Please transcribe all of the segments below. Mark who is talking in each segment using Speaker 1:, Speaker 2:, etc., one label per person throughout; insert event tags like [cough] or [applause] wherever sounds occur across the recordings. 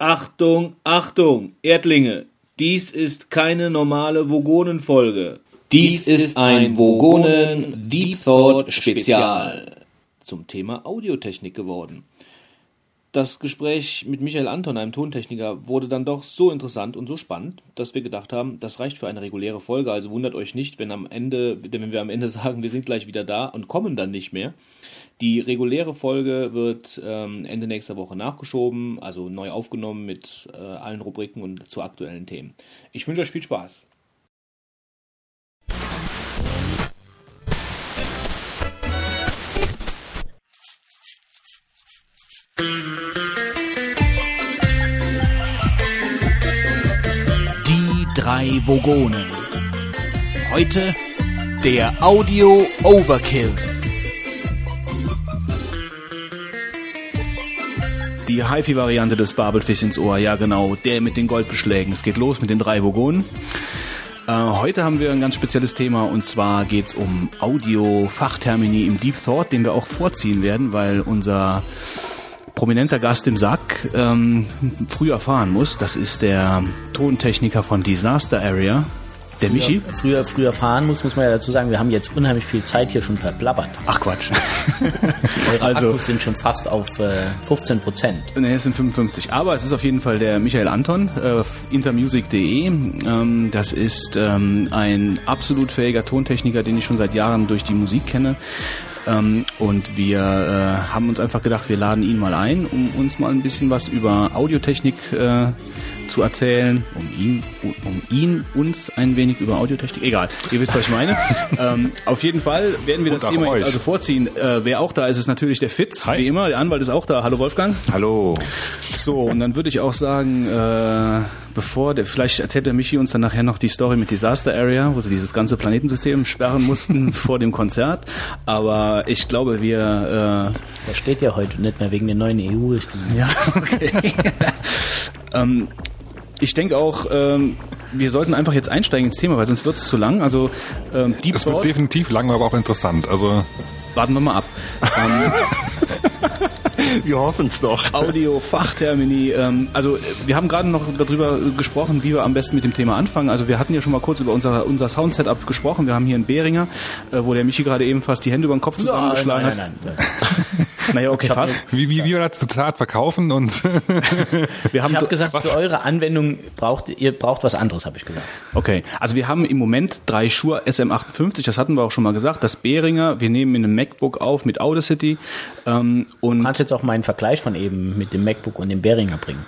Speaker 1: Achtung, Achtung, Erdlinge, dies ist keine normale Vogonenfolge. Dies ist ein Vogonen Deep Thought Spezial zum Thema Audiotechnik geworden. Das Gespräch mit Michael Anton, einem Tontechniker, wurde dann doch so interessant und so spannend, dass wir gedacht haben, das reicht für eine reguläre Folge. Also wundert euch nicht, wenn am Ende, wenn wir am Ende [laughs] sagen, wir sind gleich wieder da und kommen dann nicht mehr. Die reguläre Folge wird ähm, Ende nächster Woche nachgeschoben, also neu aufgenommen mit äh, allen Rubriken und zu aktuellen Themen. Ich wünsche euch viel Spaß.
Speaker 2: Drei Vogonen. Heute der Audio Overkill.
Speaker 1: Die HiFi-Variante des Babelfisch ins Ohr, ja genau, der mit den Goldbeschlägen. Es geht los mit den drei Vogonen. Äh, heute haben wir ein ganz spezielles Thema und zwar geht es um Audio-Fachtermini im Deep Thought, den wir auch vorziehen werden, weil unser prominenter Gast im Sack ähm, früh erfahren muss. Das ist der Tontechniker von Disaster Area, der Michi.
Speaker 3: Früher, früher fahren muss, muss man ja dazu sagen, wir haben jetzt unheimlich viel Zeit hier schon verplappert.
Speaker 1: Ach Quatsch.
Speaker 3: Eure [laughs]
Speaker 1: Also-
Speaker 3: Akkus sind schon fast auf äh, 15 Prozent.
Speaker 1: Ne, es sind 55. Aber es ist auf jeden Fall der Michael Anton, äh, intermusic.de. Ähm, das ist ähm, ein absolut fähiger Tontechniker, den ich schon seit Jahren durch die Musik kenne. Ähm, und wir äh, haben uns einfach gedacht, wir laden ihn mal ein, um uns mal ein bisschen was über Audiotechnik äh, zu erzählen, um ihn, um ihn, uns ein wenig über Audiotechnik, egal, ihr wisst, was ich meine. [laughs] ähm, auf jeden Fall werden wir
Speaker 4: Und
Speaker 1: das Thema
Speaker 4: euch.
Speaker 1: also vorziehen. Äh, wer auch da ist, ist natürlich der Fitz,
Speaker 4: Hi.
Speaker 1: wie immer. Der Anwalt ist auch da. Hallo Wolfgang.
Speaker 4: Hallo.
Speaker 1: So, und dann würde ich auch sagen, äh, bevor der, vielleicht erzählt der Michi uns dann nachher noch die Story mit Disaster Area, wo sie dieses ganze Planetensystem sperren mussten [laughs] vor dem Konzert. Aber ich glaube, wir,
Speaker 3: Das steht ja heute nicht mehr wegen den neuen EU-Richtlinien.
Speaker 1: äh, ja, okay. [laughs] ähm, ich denke auch, ähm, wir sollten einfach jetzt einsteigen ins Thema, weil sonst wird es zu lang. Also ähm, Deep
Speaker 4: Es wird
Speaker 1: Thought,
Speaker 4: definitiv lang, aber auch interessant. Also
Speaker 1: warten wir mal ab. Ähm, [laughs]
Speaker 5: Wir hoffen es doch.
Speaker 1: Audio, Fachtermini. Ähm, also wir haben gerade noch darüber gesprochen, wie wir am besten mit dem Thema anfangen. Also wir hatten ja schon mal kurz über unser, unser Sound-Setup gesprochen. Wir haben hier einen Beringer, äh, wo der Michi gerade eben fast die Hände über den Kopf zusammengeschlagen
Speaker 3: nein, nein, nein.
Speaker 1: hat. [laughs] Naja, okay, fast.
Speaker 4: wie, wie, wie wir das Zitat verkaufen und [laughs]
Speaker 1: Wir haben
Speaker 3: Ich habe
Speaker 1: do-
Speaker 3: gesagt, für eure Anwendung braucht ihr braucht was anderes, habe ich gesagt.
Speaker 1: Okay, also wir haben im Moment drei Shure SM58, das hatten wir auch schon mal gesagt. Das Behringer, wir nehmen in einem MacBook auf mit Audacity ähm, und
Speaker 3: Du kannst jetzt auch meinen Vergleich von eben mit dem MacBook und dem Behringer bringen.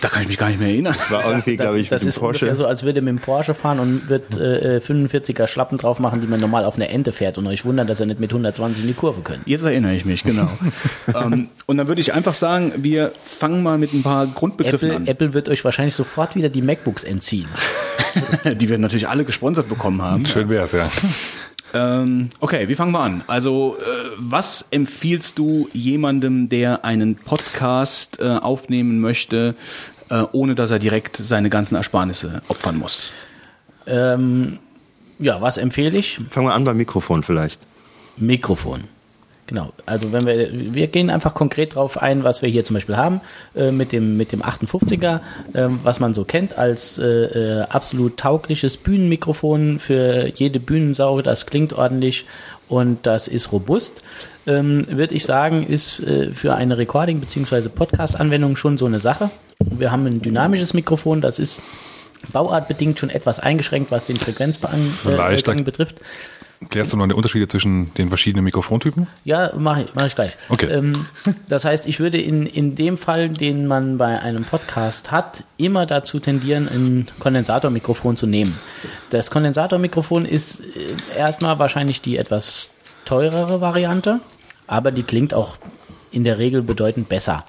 Speaker 1: Da kann ich mich gar nicht mehr erinnern.
Speaker 5: War [laughs] irgendwie,
Speaker 3: Das,
Speaker 5: glaube ich,
Speaker 3: das
Speaker 5: mit
Speaker 3: ist
Speaker 5: dem Porsche.
Speaker 3: ungefähr so, als würde ihr mit dem Porsche fahren und wird äh, äh, 45er Schlappen drauf machen, die man normal auf einer Ente fährt und euch wundern, dass ihr nicht mit 120 in die Kurve könnt.
Speaker 1: Jetzt erinnere ich mich, genau. [laughs] ähm, und dann würde ich einfach sagen, wir fangen mal mit ein paar Grundbegriffen
Speaker 3: Apple,
Speaker 1: an,
Speaker 3: Apple wird euch wahrscheinlich sofort wieder die MacBooks entziehen. [laughs]
Speaker 1: die wir natürlich alle gesponsert bekommen haben.
Speaker 4: schön wär's ja.
Speaker 1: Ähm, okay, wie fangen wir an? Also, äh, was empfiehlst du jemandem, der einen Podcast äh, aufnehmen möchte, äh, ohne dass er direkt seine ganzen Ersparnisse opfern muss?
Speaker 3: Ähm, ja, was empfehle ich?
Speaker 5: Fangen wir an beim Mikrofon vielleicht.
Speaker 3: Mikrofon. Genau. Also wenn wir, wir gehen einfach konkret drauf ein, was wir hier zum Beispiel haben, äh, mit dem, mit dem 58er, ähm, was man so kennt als äh, äh, absolut taugliches Bühnenmikrofon für jede Bühnensau. Das klingt ordentlich und das ist robust. Ähm, Würde ich sagen, ist äh, für eine Recording- bzw. Podcast-Anwendung schon so eine Sache. Wir haben ein dynamisches Mikrofon, das ist bauartbedingt schon etwas eingeschränkt, was den
Speaker 4: Vielleicht
Speaker 3: Frequenzbereich betrifft.
Speaker 4: Klärst du noch die Unterschiede zwischen den verschiedenen Mikrofontypen?
Speaker 3: Ja, mache ich, mach ich gleich.
Speaker 4: Okay.
Speaker 3: Ähm, das heißt, ich würde in, in dem Fall, den man bei einem Podcast hat, immer dazu tendieren, ein Kondensatormikrofon zu nehmen. Das Kondensatormikrofon ist äh, erstmal wahrscheinlich die etwas teurere Variante, aber die klingt auch in der Regel bedeutend besser.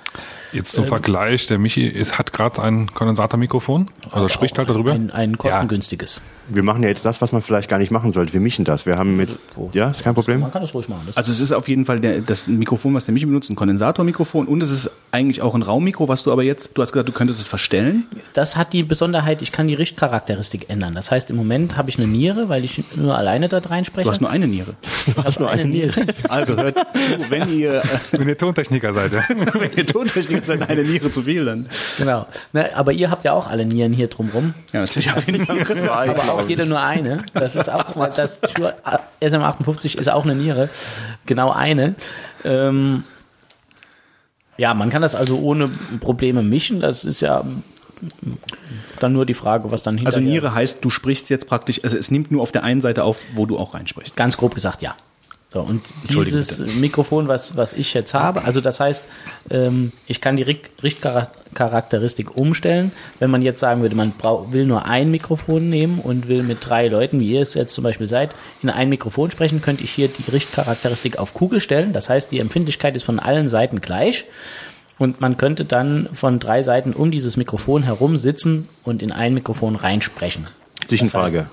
Speaker 4: Jetzt
Speaker 3: Ähm.
Speaker 4: zum Vergleich, der Michi ist, hat gerade ein Kondensatormikrofon, also spricht halt darüber.
Speaker 3: Ein, ein kostengünstiges.
Speaker 5: Wir machen ja jetzt das, was man vielleicht gar nicht machen sollte. Wir mischen das. Wir haben mit. Ja, ist kein Problem.
Speaker 3: Man kann das ruhig machen. Das
Speaker 1: Also es ist auf jeden Fall der, das Mikrofon, was der Michi benutzt, ein Kondensatormikrofon und es ist eigentlich auch ein Raummikro, was du aber jetzt, du hast gesagt, du könntest es verstellen.
Speaker 3: Das hat die Besonderheit, ich kann die Richtcharakteristik ändern. Das heißt, im Moment habe ich eine Niere, weil ich nur alleine dort reinspreche.
Speaker 1: Du hast nur eine Niere. [laughs]
Speaker 3: ich habe nur eine Niere.
Speaker 1: Also hört zu, wenn ihr, [laughs]
Speaker 4: Wenn ihr Tontechniker seid, ja. [laughs]
Speaker 1: wenn ihr Tontechniker, [laughs] ist halt eine Niere zu viel dann.
Speaker 3: Genau. Na, aber ihr habt ja auch alle Nieren hier drumrum.
Speaker 1: Ja, natürlich habe [laughs] ich
Speaker 3: Aber auch jeder nur eine. Das ist auch, weil das Shure SM58 ist auch eine Niere. Genau eine. Ähm, ja, man kann das also ohne Probleme mischen. Das ist ja dann nur die Frage, was dann hinterher...
Speaker 1: Also Niere heißt, du sprichst jetzt praktisch, also es nimmt nur auf der einen Seite auf, wo du auch reinsprichst.
Speaker 3: Ganz grob gesagt, ja. So, und dieses Mikrofon, was, was ich jetzt habe, also das heißt, ähm, ich kann die Richt- Richtcharakteristik umstellen. Wenn man jetzt sagen würde, man will nur ein Mikrofon nehmen und will mit drei Leuten, wie ihr es jetzt zum Beispiel seid, in ein Mikrofon sprechen, könnte ich hier die Richtcharakteristik auf Kugel stellen. Das heißt, die Empfindlichkeit ist von allen Seiten gleich. Und man könnte dann von drei Seiten um dieses Mikrofon herum sitzen und in ein Mikrofon reinsprechen.
Speaker 5: Zwischenfrage.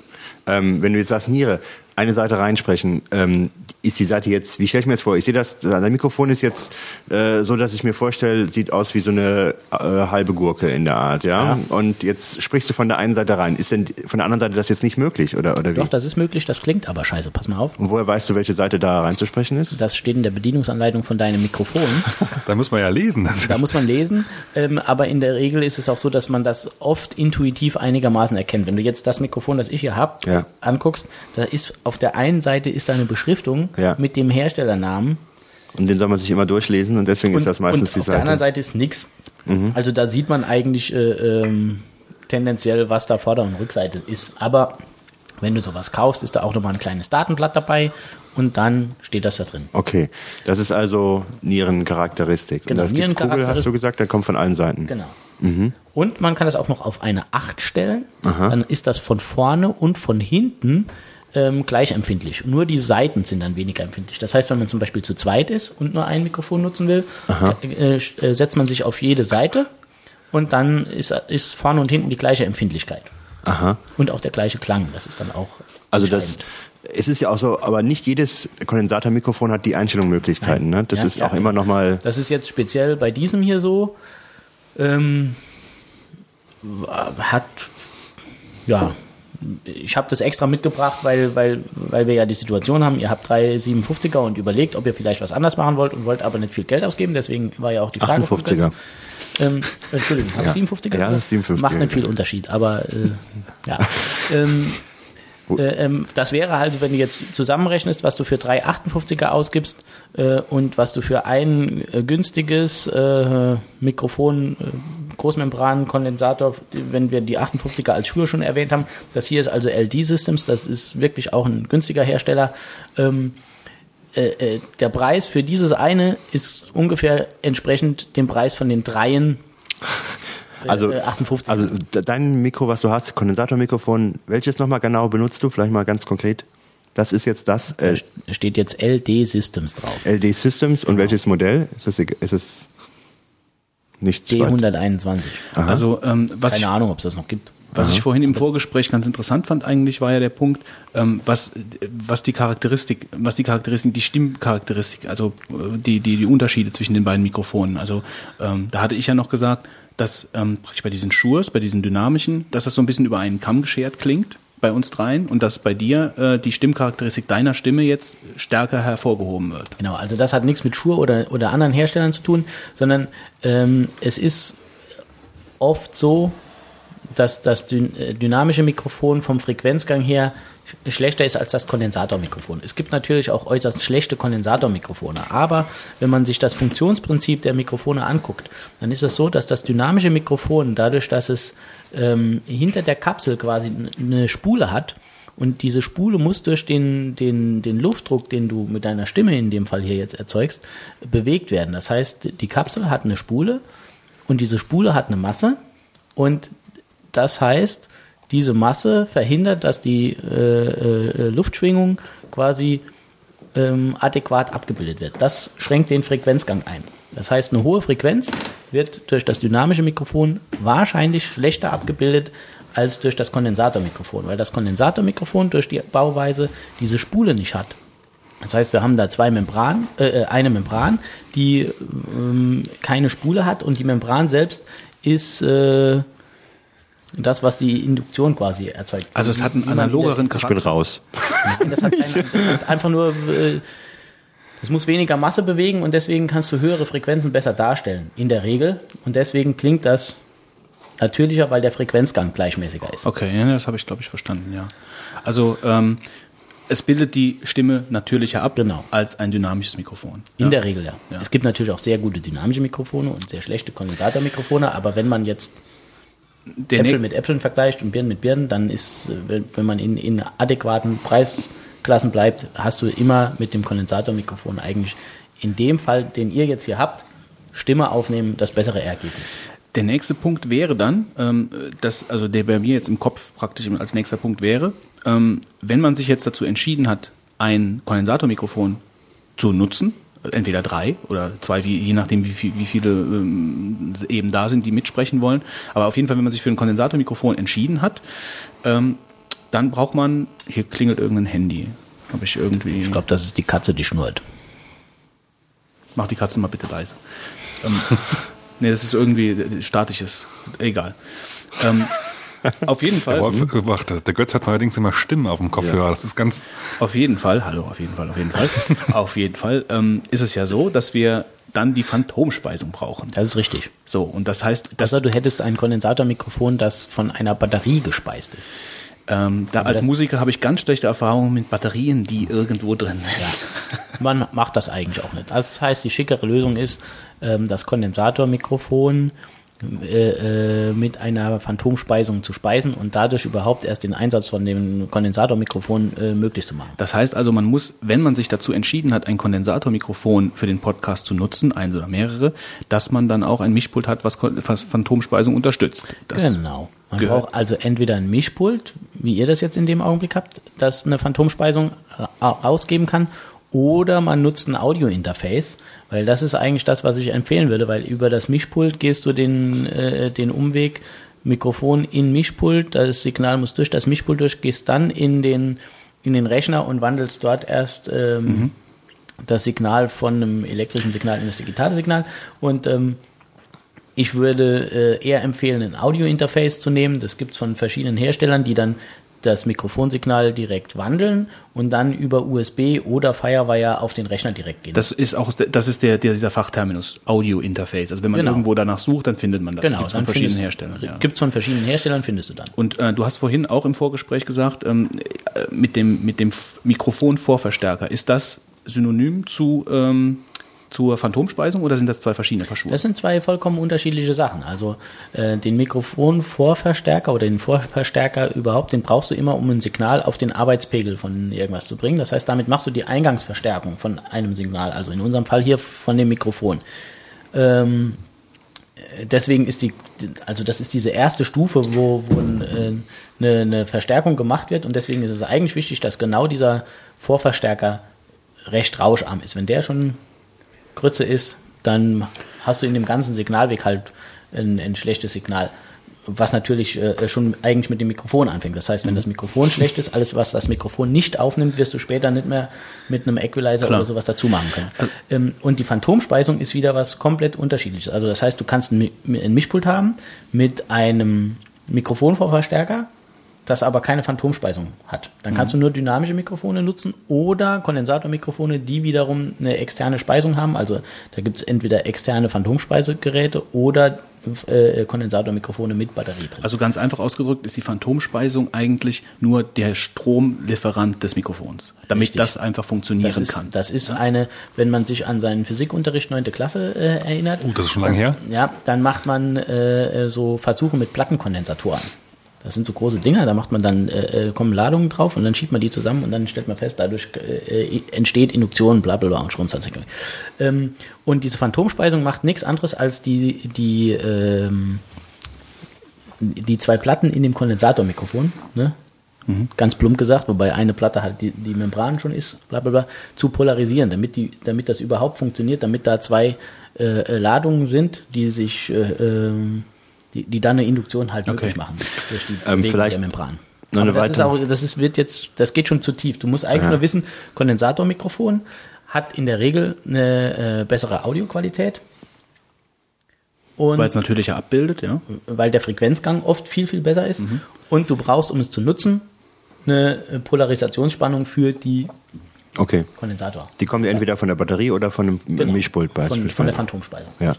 Speaker 5: ähm, wenn du jetzt sagst Niere, eine Seite reinsprechen, ähm, ist die Seite jetzt, wie stelle ich mir das vor? Ich sehe das, dein Mikrofon ist jetzt äh, so, dass ich mir vorstelle, sieht aus wie so eine äh, halbe Gurke in der Art, ja? Und jetzt sprichst du von der einen Seite rein. Ist denn von der anderen Seite das jetzt nicht möglich, oder, oder wie?
Speaker 3: Doch, das ist möglich, das klingt aber scheiße. Pass mal auf.
Speaker 5: Und woher weißt du, welche Seite da reinzusprechen ist?
Speaker 3: Das steht in der Bedienungsanleitung von deinem Mikrofon. [laughs]
Speaker 4: Da muss man ja lesen.
Speaker 3: Da muss man lesen, ähm, aber in der Regel ist es auch so, dass man das oft intuitiv einigermaßen erkennt. Wenn du jetzt das Mikrofon, das ich hier habe,
Speaker 5: Ja.
Speaker 3: anguckst, da ist auf der einen Seite ist da eine Beschriftung
Speaker 5: Ja.
Speaker 3: mit dem Herstellernamen
Speaker 5: Und den soll man sich immer durchlesen und deswegen ist das meistens
Speaker 3: und
Speaker 5: die
Speaker 3: auf der anderen
Speaker 5: Seite.
Speaker 3: Seite ist nichts. Also da sieht man eigentlich äh, ähm, tendenziell, was da Vorder- und Rückseite ist. Aber wenn du sowas kaufst, ist da auch nochmal ein kleines Datenblatt dabei und dann steht das da drin.
Speaker 5: Okay, das ist also Nierencharakteristik.
Speaker 3: Genau,
Speaker 5: und das gibt's Kugel, hast
Speaker 3: Nierencharakteristik.
Speaker 5: du gesagt, der kommt von allen Seiten.
Speaker 3: Genau. Und man kann das auch noch auf eine 8 stellen. Dann ist das von vorne und von hinten ähm, gleich empfindlich. Nur die Seiten sind dann weniger empfindlich. Das heißt, wenn man zum Beispiel zu zweit ist und nur ein Mikrofon nutzen will, äh, äh, setzt man sich auf jede Seite und dann ist, ist vorne und hinten die gleiche Empfindlichkeit.
Speaker 5: Aha.
Speaker 3: Und auch der gleiche Klang. Das ist dann auch.
Speaker 5: Also das, es ist ja auch so, aber nicht jedes Kondensatormikrofon hat die Einstellungsmöglichkeiten. Ne? Das
Speaker 3: Ja,
Speaker 5: ist
Speaker 3: ja,
Speaker 5: auch immer noch mal.
Speaker 3: Das ist jetzt speziell bei diesem hier so. Ähm, hat, ja, ich habe das extra mitgebracht, weil, weil, weil wir ja die Situation haben, ihr habt drei 57er und überlegt, ob ihr vielleicht was anders machen wollt und wollt aber nicht viel Geld ausgeben. Deswegen war ja auch die Frage. von
Speaker 5: 58er.
Speaker 3: Götz. Ähm, Entschuldigung, habe ich 57er?
Speaker 5: Ja,
Speaker 3: gesagt?
Speaker 5: das ist 57er,
Speaker 3: Macht nicht viel. Unterschied, aber äh, ja. ähm, äh, ähm, das wäre halt, wenn du jetzt zusammenrechnest, was du für drei 58er ausgibst äh, und was du für ein äh, günstiges äh, Mikrofon, äh, Großmembran, Kondensator, wenn wir die 58er als Schuhe schon erwähnt haben, das hier ist also LD Systems, das ist wirklich auch ein günstiger Hersteller. Ähm, äh, äh, der Preis für dieses eine ist ungefähr entsprechend dem Preis von den dreien äh, [laughs]
Speaker 5: Also,
Speaker 3: äh, 58.
Speaker 5: also de- dein Mikro, was du hast, Kondensatormikrofon, welches nochmal genau benutzt du? Vielleicht mal ganz konkret. Das ist jetzt das äh,
Speaker 3: Da steht jetzt LD Systems drauf.
Speaker 5: LD Systems und welches Modell? Ist es, ist es nicht zweit-
Speaker 3: D121.
Speaker 1: Also ähm, was ich
Speaker 3: Keine Ahnung, ob es das noch gibt.
Speaker 1: Was ich vorhin im Vorgespräch ganz interessant fand, eigentlich war ja der Punkt, ähm, was, was die Charakteristik, was die Charakteristik, die Stimmcharakteristik, also äh, die, die, die Unterschiede zwischen den beiden Mikrofonen. Also ähm, da hatte ich ja noch gesagt, dass ähm, praktisch bei diesen Schurs, bei diesen dynamischen, dass das so ein bisschen über einen Kamm geschert klingt bei uns dreien und dass bei dir äh, die Stimmcharakteristik deiner Stimme jetzt stärker hervorgehoben wird.
Speaker 3: Genau, also das hat nichts mit Shure oder, oder anderen Herstellern zu tun, sondern ähm, es ist oft so, dass das äh, dynamische Mikrofon vom Frequenzgang her sch- schlechter ist als das Kondensatormikrofon. Es gibt natürlich auch äußerst schlechte Kondensatormikrofone, aber wenn man sich das Funktionsprinzip der Mikrofone anguckt, dann ist es so, dass das dynamische Mikrofon, dadurch, dass es ähm, hinter der Kapsel quasi eine Spule hat, und diese Spule muss durch den, den, den Luftdruck, den du mit deiner Stimme in dem Fall hier jetzt erzeugst, bewegt werden. Das heißt, die Kapsel hat eine Spule und diese Spule hat eine Masse und das heißt, diese Masse verhindert, dass die äh, äh, Luftschwingung quasi ähm, adäquat abgebildet wird. Das schränkt den Frequenzgang ein. Das heißt, eine hohe Frequenz wird durch das dynamische Mikrofon wahrscheinlich schlechter abgebildet als durch das Kondensatormikrofon, weil das Kondensatormikrofon durch die Bauweise diese Spule nicht hat. Das heißt, wir haben da zwei Membranen, äh, eine Membran, die ähm, keine Spule hat und die Membran selbst ist äh, das, was die Induktion quasi erzeugt.
Speaker 1: Also es hat einen analogeren
Speaker 5: Ich bin
Speaker 1: Charakter.
Speaker 5: raus.
Speaker 3: Nein, das hat, ein, das hat einfach nur, äh, Es muss weniger Masse bewegen und deswegen kannst du höhere Frequenzen besser darstellen, in der Regel. Und deswegen klingt das natürlicher, weil der Frequenzgang gleichmäßiger ist.
Speaker 1: Okay, ja, das habe ich, glaube ich, verstanden, ja. Also ähm, es bildet die Stimme natürlicher ab
Speaker 3: Genau.
Speaker 1: als ein dynamisches Mikrofon.
Speaker 3: In
Speaker 1: ja.
Speaker 3: der Regel, ja.
Speaker 1: Ja.
Speaker 3: Es gibt natürlich auch sehr gute dynamische Mikrofone und sehr schlechte Kondensatormikrofone, aber wenn man jetzt
Speaker 1: Der
Speaker 3: Äpfel mit Äpfeln vergleicht und Birnen mit Birnen, dann ist, äh, wenn, man in, in adäquaten Preisklassen bleibt, hast du immer mit dem Kondensatormikrofon eigentlich in dem Fall, den ihr jetzt hier habt, Stimme aufnehmen, das bessere Ergebnis.
Speaker 1: Der nächste Punkt wäre dann, ähm, das, also der bei mir jetzt im Kopf praktisch als nächster Punkt wäre, ähm, wenn man sich jetzt dazu entschieden hat, ein Kondensatormikrofon zu nutzen, entweder drei oder zwei, wie, je nachdem, wie, wie viele ähm, eben da sind, die mitsprechen wollen. Aber auf jeden Fall, wenn man sich für ein Kondensatormikrofon entschieden hat, ähm, dann braucht man, hier klingelt irgendein Handy. Habe ich irgendwie.
Speaker 3: Ich glaube, das ist die Katze, die schnurrt.
Speaker 1: Mach die Katze mal bitte leise. Ähm, [laughs] nee, das ist irgendwie äh, statisches. Egal. Ähm, [laughs] auf jeden Fall.
Speaker 4: Der, Wolf, äh, warte, der Götz hat neuerdings immer Stimmen auf dem Kopfhörer. Das ist ganz.
Speaker 1: Auf jeden Fall, hallo, auf jeden Fall, auf jeden Fall. [laughs] auf jeden Fall ähm, ist es ja so, dass wir dann die Phantomspeisung brauchen.
Speaker 3: Das ist richtig.
Speaker 1: So, und das heißt, dass,
Speaker 3: Außer du hättest ein Kondensatormikrofon, das von einer Batterie gespeist ist.
Speaker 1: Ähm, da als Musiker habe ich ganz schlechte Erfahrungen mit Batterien, die irgendwo drin sind.
Speaker 3: Man macht das eigentlich auch nicht. Also das heißt, die schickere Lösung ist, ähm, das Kondensatormikrofon äh, äh, mit einer Phantomspeisung zu speisen und dadurch überhaupt erst den Einsatz von dem Kondensatormikrofon äh, möglich zu machen.
Speaker 1: Das heißt also, man muss, wenn man sich dazu entschieden hat, ein Kondensatormikrofon für den Podcast zu nutzen, eins oder mehrere, dass man dann auch ein Mischpult hat, was, was Phantomspeisung unterstützt. Das,
Speaker 3: genau. Man
Speaker 1: gehört-
Speaker 3: braucht also entweder ein Mischpult, wie ihr das jetzt in dem Augenblick habt, das eine Phantomspeisung ra- rausgeben kann, oder man nutzt ein Audiointerface, weil das ist eigentlich das, was ich empfehlen würde, weil über das Mischpult gehst du den, äh, den Umweg Mikrofon in Mischpult, das Signal muss durch das Mischpult durch, gehst dann in den, in den Rechner und wandelst dort erst ähm, das Signal von einem elektrischen Signal in das digitale Signal und ähm, ich würde äh, eher empfehlen, ein Audio-Interface zu nehmen. Das gibt es von verschiedenen Herstellern, die dann das Mikrofonsignal direkt wandeln und dann über USB oder Firewire auf den Rechner direkt gehen.
Speaker 1: Das ist auch, das ist der, der dieser Fachterminus, Audio Interface. Also wenn man
Speaker 3: Genau.
Speaker 1: irgendwo danach sucht, dann findet man das.
Speaker 3: genau,
Speaker 1: Gibt's von verschiedenen
Speaker 3: findest-
Speaker 1: Herstellern. Ja.
Speaker 3: Gibt's von verschiedenen Herstellern, findest du dann.
Speaker 1: Und äh, du hast vorhin auch im Vorgespräch gesagt, ähm, äh, mit dem, mit dem Mikrofonvorverstärker, ist das synonym zu, ähm, zur Phantomspeisung oder sind das zwei verschiedene Paar?
Speaker 3: Das sind zwei vollkommen unterschiedliche Sachen. Also äh, den Mikrofonvorverstärker oder den Vorverstärker überhaupt, den brauchst du immer, um ein Signal auf den Arbeitspegel von irgendwas zu bringen. Das heißt, damit machst du die Eingangsverstärkung von einem Signal, also in unserem Fall hier von dem Mikrofon. Ähm, äh, deswegen ist die, also das ist diese erste Stufe, wo, wo ein, äh, eine, eine Verstärkung gemacht wird und deswegen ist es eigentlich wichtig, dass genau dieser Vorverstärker recht rauscharm ist. Wenn der schon Grütze ist, dann hast du in dem ganzen Signalweg halt ein, ein schlechtes Signal. Was natürlich äh, schon eigentlich mit dem Mikrofon anfängt. Das heißt, wenn das Mikrofon schlecht ist, alles, was das Mikrofon nicht aufnimmt, wirst du später nicht mehr mit einem Equalizer
Speaker 1: Klar.
Speaker 3: oder sowas dazu machen können. Ähm, und die Phantomspeisung ist wieder was komplett unterschiedliches. Also das heißt, du kannst ein, ein Mischpult haben mit einem Mikrofonvorverstärker, das aber keine Phantomspeisung hat. Dann kannst du nur dynamische Mikrofone nutzen oder Kondensatormikrofone, die wiederum eine externe Speisung haben. Also da gibt es entweder externe Phantomspeisegeräte oder äh, Kondensatormikrofone mit Batterie drin.
Speaker 1: Also ganz einfach ausgedrückt ist die Phantomspeisung eigentlich nur der Stromlieferant des Mikrofons, damit
Speaker 3: Richtig.
Speaker 1: das einfach funktionieren
Speaker 3: das ist,
Speaker 1: kann.
Speaker 3: das ist eine, wenn man sich an seinen Physikunterricht 9. Klasse äh, erinnert,
Speaker 4: Oh, das ist schon lange her.
Speaker 3: ja, dann macht man äh, so Versuche mit Plattenkondensatoren. Das sind so große Dinger, da macht man dann, äh, äh, kommen Ladungen drauf und dann schiebt man die zusammen und dann stellt man fest, dadurch äh, äh, entsteht Induktion, bla bla bla und Stromzahlsignal. Ähm, und diese Phantomspeisung macht nichts anderes als die, die, ähm, die zwei Platten in dem Kondensatormikrofon, ne? ganz plump gesagt, wobei eine Platte halt die, die Membran schon ist, bla bla bla, zu polarisieren, damit, die, damit das überhaupt funktioniert, damit da zwei äh, äh, Ladungen sind, die sich, äh, ähm, die, die dann eine Induktion halt möglich machen durch die
Speaker 5: Ähm, vielleicht
Speaker 3: der Membran.
Speaker 5: noch eine
Speaker 3: Aber das ist auch, das ist, wird jetzt, das geht schon zu tief. Du musst eigentlich nur wissen, Kondensatormikrofon hat in der Regel eine äh, bessere Audioqualität. Und
Speaker 1: Weil es natürlicher abbildet, ja.
Speaker 3: weil der Frequenzgang oft viel, viel besser ist. Und du brauchst, um es zu nutzen, eine äh, Polarisationsspannung für die
Speaker 5: Okay.
Speaker 3: Kondensator.
Speaker 5: Die kommen ja entweder von der Batterie oder von einem
Speaker 3: Genau.
Speaker 5: Mischpult
Speaker 3: Von,
Speaker 5: beispielsweise.
Speaker 3: von der Phantomspeisung.
Speaker 5: Ja.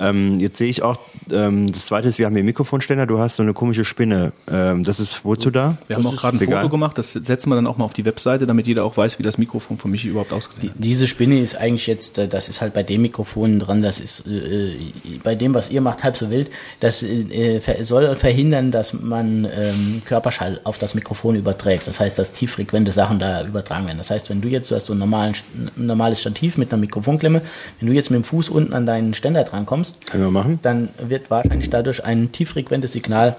Speaker 5: Ähm, jetzt sehe ich auch, ähm, das zweite ist, wir haben hier Mikrofonständer, du hast so eine komische Spinne. Ähm, das ist wozu da?
Speaker 1: Wir haben auch gerade ein
Speaker 5: egal.
Speaker 1: Foto gemacht, das setzen wir dann auch mal auf die Webseite, damit jeder auch weiß, wie das Mikrofon von Michi überhaupt ausgesehen hat.
Speaker 3: Diese Spinne ist eigentlich jetzt, äh, das ist halt bei dem Mikrofon dran, das ist äh, bei dem, was ihr macht, halb so wild. Das äh, ver- soll verhindern, dass man ähm, Körperschall auf das Mikrofon überträgt. Das heißt, dass tieffrequente Sachen da übertragen werden. Das heißt, wenn du jetzt, du hast so ein, normalen, ein normales Stativ mit einer Mikrofonklemme, wenn du jetzt mit dem Fuß unten an deinen Ständer drankommst,
Speaker 5: Können wir machen?
Speaker 3: dann wird wahrscheinlich dadurch ein tieffrequentes Signal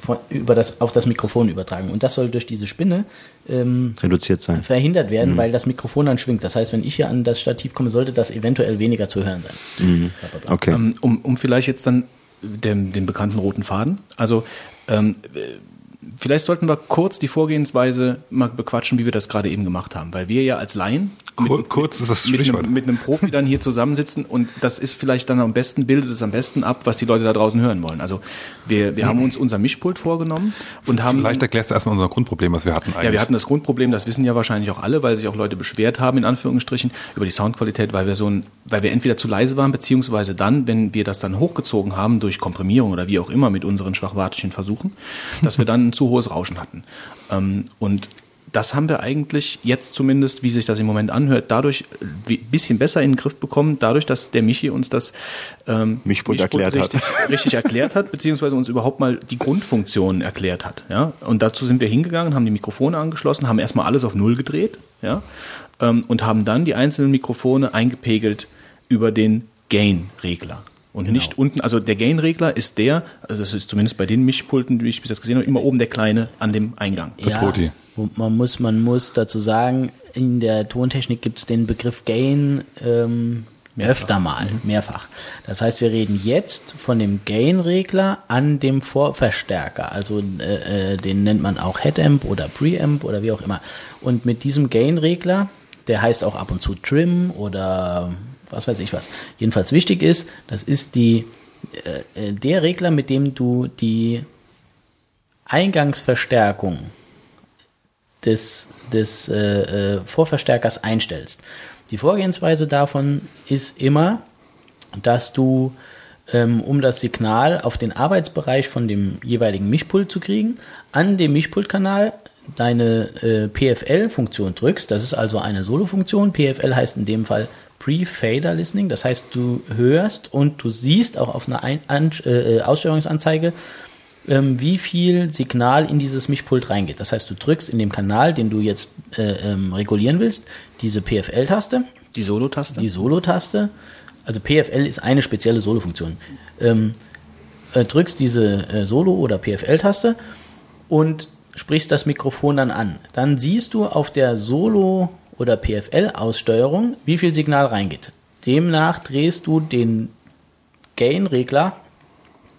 Speaker 3: von, über das, auf das Mikrofon übertragen. Und das soll durch diese Spinne ähm,
Speaker 5: Reduziert sein.
Speaker 3: verhindert werden, weil das Mikrofon dann schwingt. Das heißt, wenn ich hier an das Stativ komme, sollte das eventuell weniger zu hören sein. Bla.
Speaker 5: Okay.
Speaker 1: Ähm, um, um vielleicht jetzt dann den, den bekannten roten Faden. Also ähm, äh, vielleicht sollten wir kurz die Vorgehensweise mal bequatschen, wie wir das gerade eben gemacht haben, weil wir ja als Laien
Speaker 4: Kur- kurz ist das
Speaker 1: mit einem, mit einem Profi dann hier zusammensitzen und das ist vielleicht dann am besten, bildet es am besten ab, was die Leute da draußen hören wollen. Also wir, wir haben uns unser Mischpult vorgenommen und haben
Speaker 4: Vielleicht erklärst du erstmal unser Grundproblem, was wir hatten eigentlich.
Speaker 1: ja, wir hatten das Grundproblem, das wissen ja wahrscheinlich auch alle, weil sich auch Leute beschwert haben, in Anführungsstrichen, über die Soundqualität, weil wir so ein, weil wir entweder zu leise waren, beziehungsweise dann, wenn wir das dann hochgezogen haben durch Komprimierung oder wie auch immer mit unseren schwachwartischen Versuchen, dass wir dann ein zu hohes Rauschen hatten. Ähm, und das haben wir eigentlich jetzt zumindest, wie sich das im Moment anhört, dadurch ein bisschen besser in den Griff bekommen, dadurch, dass der Michi uns das ähm,
Speaker 5: Mischpult erklärt hat.
Speaker 1: richtig, richtig erklärt hat, beziehungsweise uns überhaupt mal die Grundfunktionen erklärt hat. Ja? Und dazu sind wir hingegangen, haben die Mikrofone angeschlossen, haben erstmal alles auf Null gedreht ja? ähm, und haben dann die einzelnen Mikrofone eingepegelt über den Gain-Regler. Und nicht unten, also der Gain-Regler ist der, also das ist zumindest bei den Mischpulten, die ich bis jetzt gesehen habe, immer oben der kleine an dem Eingang.
Speaker 4: Toti.
Speaker 3: wo- man muss, man muss dazu sagen, in der Tontechnik gibt es den Begriff Gain ähm, öfter mal, mehrfach. Das heißt, wir reden jetzt von dem Gain-Regler an dem Vorverstärker. Also äh, äh, den nennt man auch Headamp oder Preamp oder wie auch immer. Und mit diesem Gain-Regler, der heißt auch ab und zu Trim oder was weiß ich was. Jedenfalls wichtig ist, das ist die äh, äh, der Regler, mit dem du die Eingangsverstärkung des, des äh, äh, Vorverstärkers einstellst. Die Vorgehensweise davon ist immer, dass du, ähm, um das Signal auf den Arbeitsbereich von dem jeweiligen Mischpult zu kriegen, an dem Mischpultkanal deine äh, PFL-Funktion drückst. Das ist also eine Solo-Funktion. PFL heißt in dem Fall Pre-Fader Listening. Das heißt, du hörst und du siehst auch auf einer Ein An äh, Aussteuerungsanzeige, ähm, wie viel Signal in dieses Mischpult reingeht. Das heißt, du drückst in dem Kanal, den du jetzt äh, ähm, regulieren willst, diese PFL-Taste,
Speaker 1: Die Solo-Taste?
Speaker 3: die Solo-Taste. Also PFL ist eine spezielle Solo-Funktion. Ähm, äh, drückst diese äh, Solo- oder PFL-Taste und sprichst das Mikrofon dann an. Dann siehst du auf der Solo- oder PFL-Aussteuerung, wie viel Signal reingeht. Demnach drehst du den Gain-Regler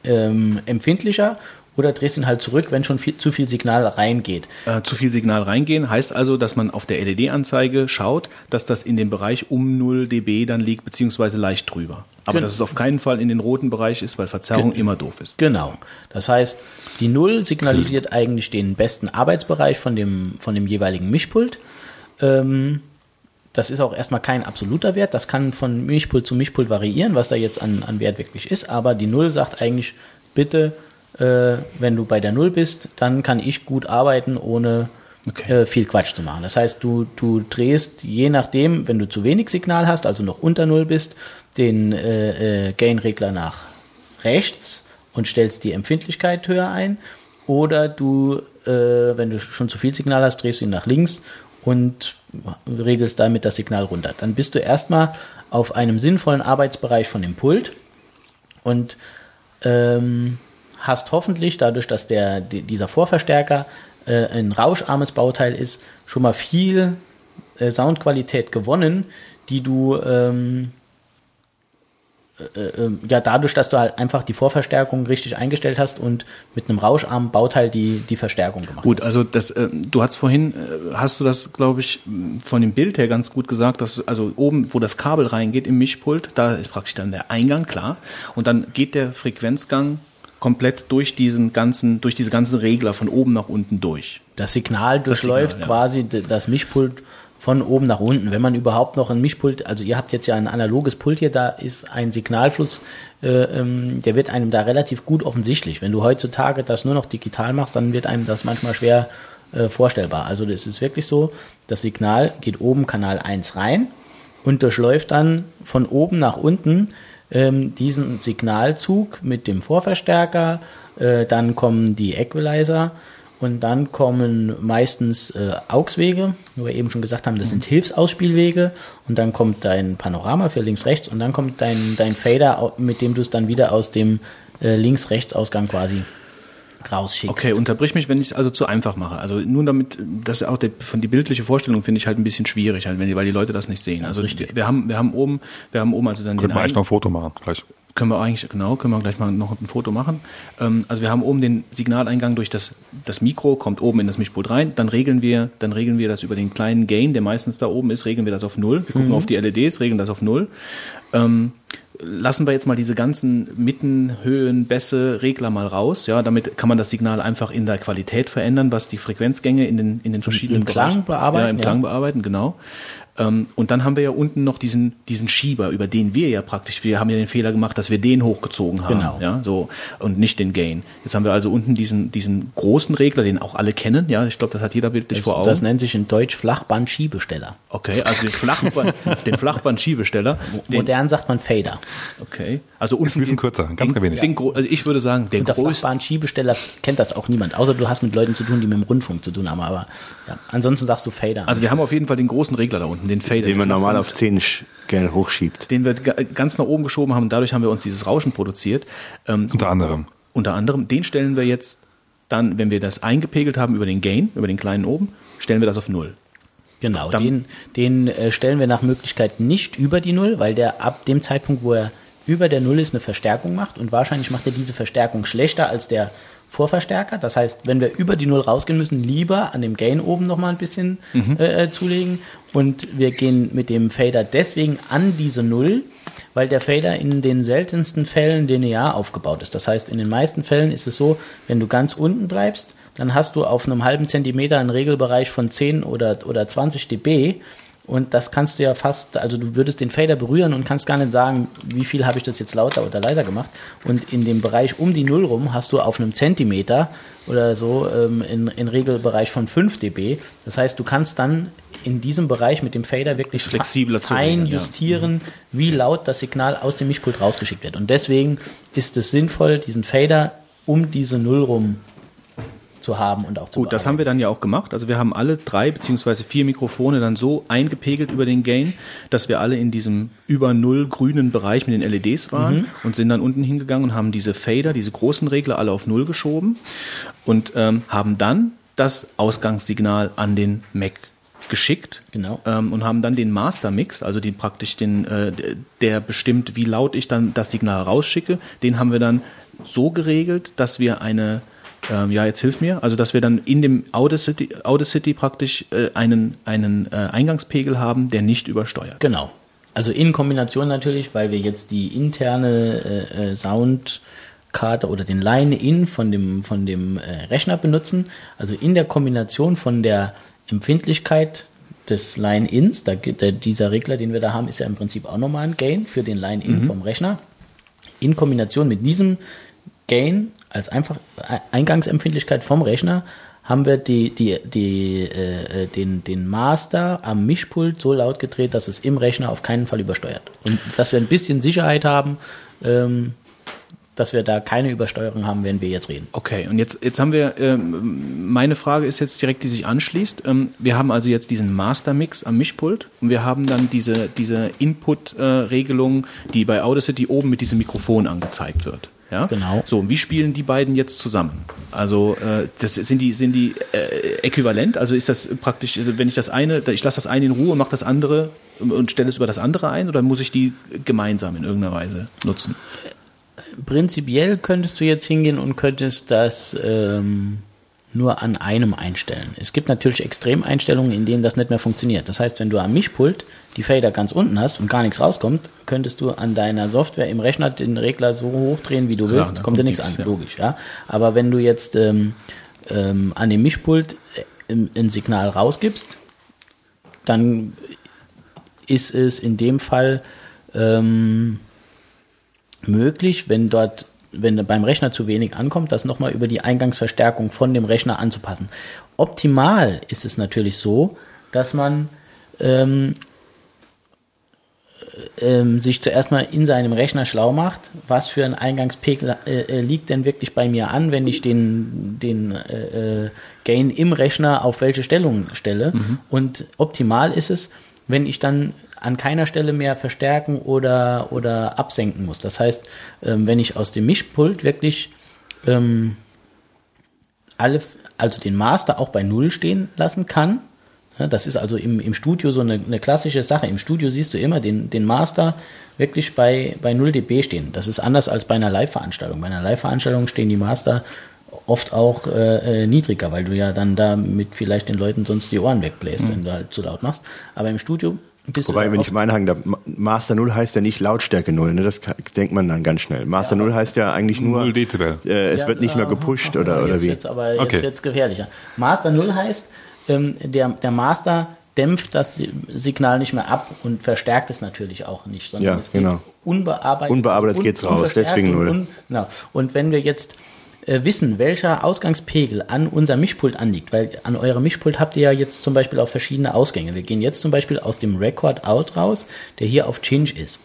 Speaker 3: ähm, empfindlicher oder drehst ihn halt zurück, wenn schon viel, zu viel Signal reingeht.
Speaker 1: äh, zu viel Signal reingehen. Heißt also, dass man auf der LED-Anzeige schaut, dass das in dem Bereich um 0 dB dann liegt, beziehungsweise leicht drüber. Aber
Speaker 3: Genau.
Speaker 1: dass es auf keinen Fall in den roten Bereich ist, weil Verzerrung
Speaker 3: Gen-
Speaker 1: immer doof ist.
Speaker 3: Genau. Das heißt, die Null signalisiert eigentlich den besten Arbeitsbereich von dem, von dem jeweiligen Mischpult. Ähm, das ist auch erstmal kein absoluter Wert. Das kann von Mischpult zu Mischpult variieren, was da jetzt an, an Wert wirklich ist. Aber die Null sagt eigentlich, bitte, äh, wenn du bei der Null bist, dann kann ich gut arbeiten, ohne
Speaker 1: Okay.
Speaker 3: äh, viel Quatsch zu machen. Das heißt, du, du drehst je nachdem, wenn du zu wenig Signal hast, also noch unter Null bist, den äh, äh, Gain-Regler nach rechts und stellst die Empfindlichkeit höher ein. Oder du, äh, wenn du schon zu viel Signal hast, drehst du ihn nach links und regelst damit das Signal runter. Dann bist du erstmal auf einem sinnvollen Arbeitsbereich von dem Pult und ähm, hast hoffentlich, dadurch, dass der, die, dieser Vorverstärker äh, ein rauscharmes Bauteil ist, schon mal viel äh, Soundqualität gewonnen, die du ähm, äh, äh, ja dadurch, dass du halt einfach die Vorverstärkung richtig eingestellt hast und mit einem rauscharmen Bauteil die, die Verstärkung gemacht
Speaker 1: Gut,
Speaker 3: hast.
Speaker 1: also das, äh, du hast vorhin, äh, hast du das, glaube ich, von dem Bild her ganz gut gesagt, dass also oben, wo das Kabel reingeht im Mischpult, da ist praktisch dann der Eingang klar, und dann geht der Frequenzgang komplett durch diesen ganzen, durch diese ganzen Regler von oben nach unten durch.
Speaker 3: Das Signal durchläuft
Speaker 1: Signal, ja.
Speaker 3: quasi das Mischpult von oben nach unten. Wenn man überhaupt noch ein Mischpult, also ihr habt jetzt ja ein analoges Pult hier, da ist ein Signalfluss, äh, ähm, der wird einem da relativ gut offensichtlich. Wenn du heutzutage das nur noch digital machst, dann wird einem das manchmal schwer äh, vorstellbar. Also das ist wirklich so, das Signal geht oben Kanal 1 rein und durchläuft dann von oben nach unten ähm, diesen Signalzug mit dem Vorverstärker, äh, dann kommen die Equalizer und dann kommen meistens äh, AUX-Wege, wie wir eben schon gesagt haben, das sind Hilfsausspielwege und dann kommt dein Panorama für links-rechts und dann kommt dein, dein Fader, mit dem du es dann wieder aus dem äh, Links-Rechts-Ausgang quasi rausschickst.
Speaker 1: Okay, unterbrich mich, wenn ich es also zu einfach mache. Also nur damit, das ist auch der, von die bildliche Vorstellung finde ich halt ein bisschen schwierig, halt, wenn die, weil die Leute das nicht sehen. Also
Speaker 3: richtig.
Speaker 1: wir haben, wir haben oben, wir haben oben also dann
Speaker 4: Könnten wir eigentlich noch ein Foto machen, gleich.
Speaker 1: Können wir eigentlich, genau, können wir gleich mal noch ein Foto machen. Ähm, also wir haben oben den Signaleingang durch das, das Mikro, kommt oben in das Mischpult rein, dann regeln wir, dann regeln wir das über den kleinen Gain, der meistens da oben ist, regeln wir das auf Null. Wir gucken auf die LEDs, regeln das auf Null. Ähm, lassen wir jetzt mal diese ganzen Mitten, Höhen, Bässe, Regler mal raus. Ja, damit kann man das Signal einfach in der Qualität verändern, was die Frequenzgänge in den, in den verschiedenen
Speaker 3: im Klang bearbeiten,
Speaker 1: Ja, im
Speaker 3: ja.
Speaker 1: Klang bearbeiten, genau. Ähm, und dann haben wir ja unten noch diesen, diesen Schieber, über den wir ja praktisch, wir haben ja den Fehler gemacht, dass wir den hochgezogen haben.
Speaker 3: Genau.
Speaker 1: Ja, so, und nicht den Gain. Jetzt haben wir also unten diesen, diesen großen Regler, den auch alle kennen. Ja, ich glaube, das hat jeder bildlich
Speaker 3: Das,
Speaker 1: vor Augen.
Speaker 3: das nennt sich in Deutsch Flachband-Schiebesteller.
Speaker 1: okay, also den Flachband, den Flachband-Schiebesteller. [laughs] Den,
Speaker 3: Modern sagt man Fader.
Speaker 1: okay. Also unten
Speaker 4: ein bisschen
Speaker 1: den-
Speaker 4: kürzer, ganz
Speaker 1: den,
Speaker 4: wenig.
Speaker 1: Den, also ich würde sagen, der größte,
Speaker 3: Flachband-Schiebesteller kennt das auch niemand, außer du hast mit Leuten zu tun, die mit dem Rundfunk zu tun haben. Aber ja, ansonsten sagst du Fader.
Speaker 1: also wir haben auf jeden Fall den großen Regler da unten, den Fader.
Speaker 5: Den man normal auf 10 sch- gerne hochschiebt.
Speaker 1: den wir ga- ganz nach oben geschoben haben und dadurch haben wir uns dieses Rauschen produziert. Ähm,
Speaker 4: Unter anderem.
Speaker 1: unter anderem, den stellen wir jetzt dann, wenn wir das eingepegelt haben über den Gain, über den kleinen oben, stellen wir das auf Null.
Speaker 3: Genau,
Speaker 1: Dann-
Speaker 3: den, den äh, stellen wir nach Möglichkeit nicht über die Null, weil der ab dem Zeitpunkt, wo er über der Null ist, eine Verstärkung macht und wahrscheinlich macht er diese Verstärkung schlechter als der Vorverstärker. Das heißt, wenn wir über die Null rausgehen müssen, lieber an dem Gain oben nochmal ein bisschen äh, äh, zulegen und wir gehen mit dem Fader deswegen an diese Null, weil der Fader in den seltensten Fällen linear aufgebaut ist. Das heißt, in den meisten Fällen ist es so, wenn du ganz unten bleibst, dann hast du auf einem halben Zentimeter einen Regelbereich von 10 oder, oder 20 dB. Und das kannst du ja fast, also du würdest den Fader berühren und kannst gar nicht sagen, wie viel habe ich das jetzt lauter oder leiser gemacht. Und in dem Bereich um die Null rum hast du auf einem Zentimeter oder so ähm, in, in Regelbereich von 5 dB. Das heißt, du kannst dann in diesem Bereich mit dem Fader wirklich
Speaker 1: Flexibler
Speaker 3: fein
Speaker 1: regeln, ja.
Speaker 3: justieren, wie laut das Signal aus dem Mischpult rausgeschickt wird. Und deswegen ist es sinnvoll, diesen Fader um diese Null rum zu haben und auch zu
Speaker 1: Gut, das haben wir dann ja auch gemacht. Also wir haben alle drei beziehungsweise vier Mikrofone dann so eingepegelt über den Gain, dass wir alle in diesem über Null grünen Bereich mit den LEDs waren und sind dann unten hingegangen und haben diese Fader, diese großen Regler alle auf Null geschoben und ähm, haben dann das Ausgangssignal an den Mac geschickt
Speaker 3: Genau.
Speaker 1: ähm, und haben dann den Master Mix, also den praktisch den, äh, der bestimmt, wie laut ich dann das Signal rausschicke, den haben wir dann so geregelt, dass wir eine ähm, ja, jetzt hilf mir. Also, dass wir dann in dem Audacity, Audacity praktisch äh, einen, einen äh, Eingangspegel haben, der nicht übersteuert.
Speaker 3: Genau. Also in Kombination natürlich, weil wir jetzt die interne äh, äh, Soundkarte oder den Line-In von dem, von dem äh, Rechner benutzen. Also in der Kombination von der Empfindlichkeit des Line-Ins, da, der, dieser Regler, den wir da haben, ist ja im Prinzip auch nochmal ein Gain für den Line-In vom Rechner. In Kombination mit diesem Gain als einfach Eingangsempfindlichkeit vom Rechner haben wir die, die, die, äh, äh, den, den Master am Mischpult so laut gedreht, dass es im Rechner auf keinen Fall übersteuert. Und dass wir ein bisschen Sicherheit haben, ähm, dass wir da keine Übersteuerung haben, wenn wir jetzt reden.
Speaker 1: Okay, und jetzt, jetzt haben wir, ähm, meine Frage ist jetzt direkt, die sich anschließt. Ähm, wir haben also jetzt diesen Master-Mix am Mischpult und wir haben dann diese, diese Input-Regelung, die bei Audacity oben mit diesem Mikrofon angezeigt wird. Ja?
Speaker 3: Genau.
Speaker 1: So, und wie spielen die beiden jetzt zusammen? Also, äh, das, sind die, sind die äh, äquivalent? Also ist das praktisch, also wenn ich das eine, ich lasse das eine in Ruhe und mache das andere und stelle es über das andere ein oder muss ich die gemeinsam in irgendeiner Weise nutzen?
Speaker 3: Prinzipiell könntest du jetzt hingehen und könntest das ähm, nur an einem einstellen. Es gibt natürlich Extremeinstellungen, in denen das nicht mehr funktioniert. Das heißt, wenn du am Mischpult die Fader ganz unten hast und gar nichts rauskommt, könntest du an deiner Software im Rechner den Regler so hochdrehen, wie du
Speaker 1: Klar,
Speaker 3: willst,
Speaker 1: da
Speaker 3: kommt dir nichts an,
Speaker 1: ja.
Speaker 3: logisch. Ja? Aber wenn du jetzt ähm, ähm, an dem Mischpult äh, ein ein Signal rausgibst, dann ist es in dem Fall ähm, möglich, wenn dort, wenn beim Rechner zu wenig ankommt, das nochmal über die Eingangsverstärkung von dem Rechner anzupassen. Optimal ist es natürlich so, dass man ähm, ähm, sich zuerst mal in seinem Rechner schlau macht, was für ein Eingangspegel äh, äh, liegt denn wirklich bei mir an, wenn ich den, den äh, äh Gain im Rechner auf welche Stellung stelle. Mhm. Und optimal ist es, wenn ich dann an keiner Stelle mehr verstärken oder, oder absenken muss. Das heißt, ähm, wenn ich aus dem Mischpult wirklich ähm, alle, also den Master auch bei Null stehen lassen kann, ja, das ist also im, im Studio so eine, eine, klassische Sache. Im Studio siehst du immer den, den Master wirklich bei, bei 0 dB stehen. Das ist anders als bei einer Live-Veranstaltung. Bei einer Live-Veranstaltung stehen die Master oft auch äh, äh, niedriger, weil du ja dann da mit vielleicht den Leuten sonst die Ohren wegbläst, mhm. wenn du halt zu laut machst. Aber im Studio bist
Speaker 5: Wobei, wenn ich mal einhaken darf, Master 0 heißt ja nicht Lautstärke 0, ne? das denkt man dann ganz schnell. Master ja, 0 heißt ja eigentlich nur, 0
Speaker 4: Dezibel.
Speaker 5: Äh, es ja, wird nicht mehr gepusht oder, oder wie?
Speaker 3: Jetzt aber okay. jetzt wird's gefährlicher. Master 0 heißt, ähm, der, der Master dämpft das Signal nicht mehr ab und verstärkt es natürlich auch nicht,
Speaker 5: sondern ja, es geht genau.
Speaker 3: unbearbeitet.
Speaker 5: Unbearbeitet un, geht's raus, deswegen null.
Speaker 3: Und, genau. und wenn wir jetzt äh, wissen, welcher Ausgangspegel an unserem Mischpult anliegt, weil an eurem Mischpult habt ihr ja jetzt zum Beispiel auch verschiedene Ausgänge. Wir gehen jetzt zum Beispiel aus dem Record Out raus, der hier auf Change ist.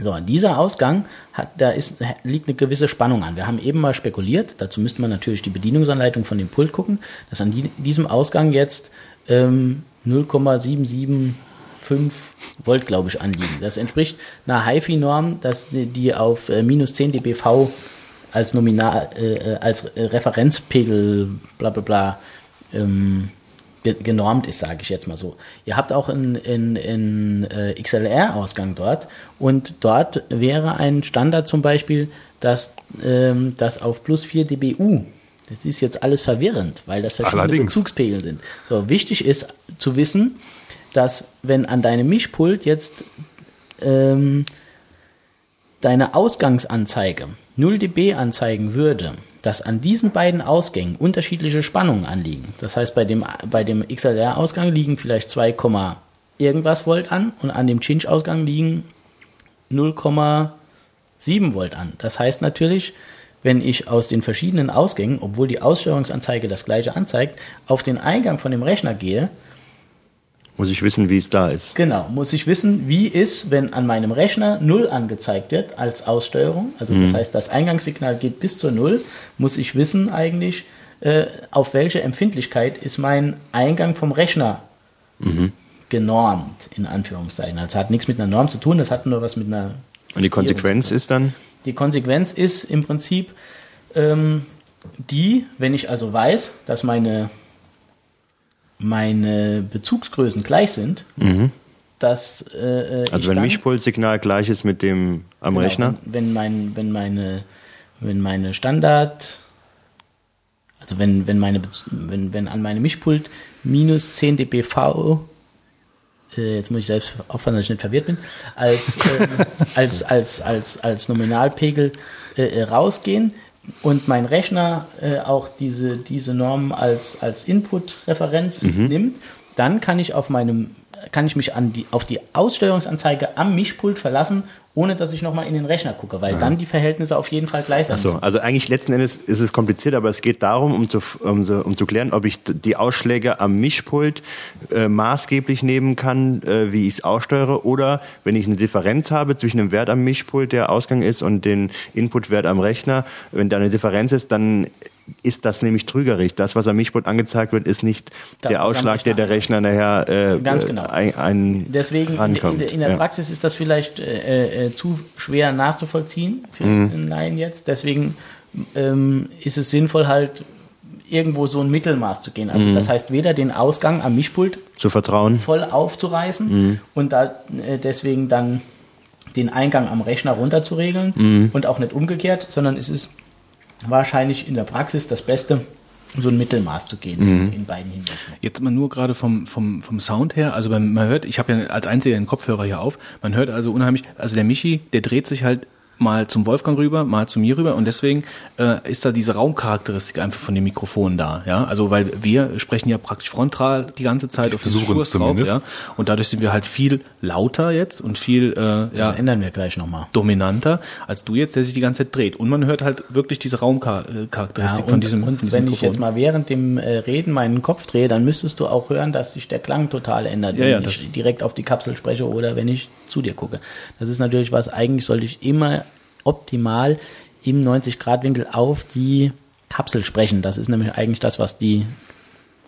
Speaker 3: So, dieser Ausgang hat, da ist, liegt eine gewisse Spannung an. Wir haben eben mal spekuliert, dazu müsste man natürlich die Bedienungsanleitung von dem Pult gucken, dass an die, diesem Ausgang jetzt ähm, 0,775 Volt, glaube ich, anliegen. Das entspricht einer HiFi-Norm, die auf äh, minus 10 dBV als Nominal, äh, äh, als Referenzpegel, bla bla bla, ähm, genormt ist, sage ich jetzt mal so. Ihr habt auch einen in, in, äh, XLR-Ausgang dort und dort wäre ein Standard zum Beispiel, dass ähm, das auf plus 4 dBU, das ist jetzt alles verwirrend, weil das verschiedene Allerdings. Bezugspegel sind. So, wichtig ist zu wissen, dass wenn an deinem Mischpult jetzt ähm, deine Ausgangsanzeige 0 dB anzeigen würde, dass an diesen beiden Ausgängen unterschiedliche Spannungen anliegen. Das heißt, bei dem, bei dem XLR-Ausgang liegen vielleicht 2, irgendwas Volt an und an dem Cinch-Ausgang liegen 0,7 Volt an. Das heißt natürlich, wenn ich aus den verschiedenen Ausgängen, obwohl die Aussteuerungsanzeige das gleiche anzeigt, auf den Eingang von dem Rechner gehe,
Speaker 5: muss ich wissen, wie es da ist.
Speaker 3: Genau, muss ich wissen, wie ist, wenn an meinem Rechner 0 angezeigt wird als Aussteuerung. Also mhm. das heißt, das Eingangssignal geht bis zur 0, muss ich wissen eigentlich, äh, auf welche Empfindlichkeit ist mein Eingang vom Rechner mhm. genormt, in Anführungszeichen. Also hat nichts mit einer Norm zu tun, das hat nur was mit einer...
Speaker 5: Und die Konsequenz ist dann?
Speaker 3: Die Konsequenz ist im Prinzip ähm, die, wenn ich also weiß, dass meine meine Bezugsgrößen gleich sind, mhm. dass
Speaker 5: äh, äh also wenn Mischpulssignal gleich ist mit dem am genau, Rechner,
Speaker 3: wenn, wenn, mein, wenn meine wenn meine Standard also wenn, wenn meine wenn, wenn an meinem Mischpult minus 10 dBV äh, jetzt muss ich selbst aufpassen, dass ich nicht verwirrt bin, als, äh, [laughs] als, als, als, als Nominalpegel äh, äh rausgehen, und mein Rechner äh, auch diese, diese Norm als, als Input-Referenz mhm. nimmt, dann kann ich auf meinem kann ich mich an die, auf die Aussteuerungsanzeige am Mischpult verlassen, ohne dass ich nochmal in den Rechner gucke, weil ja. dann die Verhältnisse auf jeden Fall gleich sind.
Speaker 5: Achso, also eigentlich letzten Endes ist es kompliziert, aber es geht darum, um zu, um, um zu klären, ob ich die Ausschläge am Mischpult äh, maßgeblich nehmen kann, äh, wie ich es aussteuere, oder wenn ich eine Differenz habe zwischen dem Wert am Mischpult, der Ausgang ist, und den Inputwert am Rechner, wenn da eine Differenz ist, dann ist das nämlich trügerisch. Das, was am Mischpult angezeigt wird, ist nicht das, der Ausschlag, der der Rechner nachher äh,
Speaker 3: Ganz genau. ein, ein Deswegen in, in, der Praxis ist das vielleicht äh, äh, zu schwer nachzuvollziehen für mhm. Laien jetzt. Deswegen ähm, ist es sinnvoll halt irgendwo so ein Mittelmaß zu gehen. Also mhm. das heißt weder den Ausgang am Mischpult
Speaker 5: zu vertrauen
Speaker 3: voll aufzureißen mhm. und da äh, deswegen dann den Eingang am Rechner runterzuregeln mhm. und auch nicht umgekehrt, sondern es ist wahrscheinlich in der Praxis das Beste, so ein Mittelmaß zu gehen mhm. in beiden Hinsichten.
Speaker 1: Jetzt mal nur gerade vom, vom, vom Sound her, also man hört, ich habe ja als einziger den Kopfhörer hier auf, man hört also unheimlich, also der Michi, der dreht sich halt mal zum Wolfgang rüber, mal zu mir rüber. Und deswegen äh, ist da diese Raumcharakteristik einfach von dem Mikrofon da, ja, also weil wir sprechen ja praktisch frontal die ganze Zeit auf den
Speaker 4: versuchen es
Speaker 1: Diskurs drauf,
Speaker 4: zumindest.
Speaker 1: ja, und dadurch sind wir halt viel lauter jetzt und viel äh,
Speaker 3: Das
Speaker 1: ja,
Speaker 3: ändern wir gleich nochmal.
Speaker 1: dominanter als du jetzt, der sich die ganze Zeit dreht. Und man hört halt wirklich diese Raumcharakteristik
Speaker 3: Ja,
Speaker 1: von diesem,
Speaker 3: und
Speaker 1: von diesem
Speaker 3: wenn ich jetzt mal während dem äh, Reden meinen Kopf drehe, dann müsstest du auch hören, dass sich der Klang total ändert,
Speaker 1: Ja,
Speaker 3: wenn
Speaker 1: ja,
Speaker 3: ich direkt auf die Kapsel spreche oder wenn ich zu dir gucke. Das ist natürlich was, eigentlich sollte ich immer optimal im 90-Grad-Winkel auf die Kapsel sprechen. Das ist nämlich eigentlich das, was die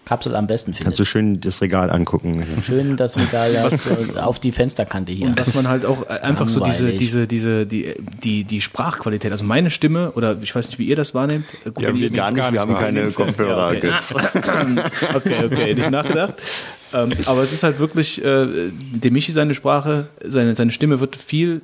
Speaker 3: Kapsel am besten findet.
Speaker 5: Kannst du schön das Regal angucken.
Speaker 3: Schön das Regal [laughs] auf, auf die Fensterkante hier.
Speaker 1: Und dass man halt auch einfach so diese, diese, diese, die, die, die Sprachqualität, also meine Stimme, oder ich weiß nicht, wie ihr das wahrnehmt. Äh, Gut,
Speaker 4: Ja,
Speaker 1: wenn
Speaker 4: wir
Speaker 5: Gar nicht,
Speaker 4: gar
Speaker 5: wir haben keine Kopfhörer.
Speaker 1: okay. Okay, [laughs] okay, nicht nachgedacht. ähm, aber es ist halt wirklich, äh, dem Michi seine Sprache, seine, seine Stimme wird viel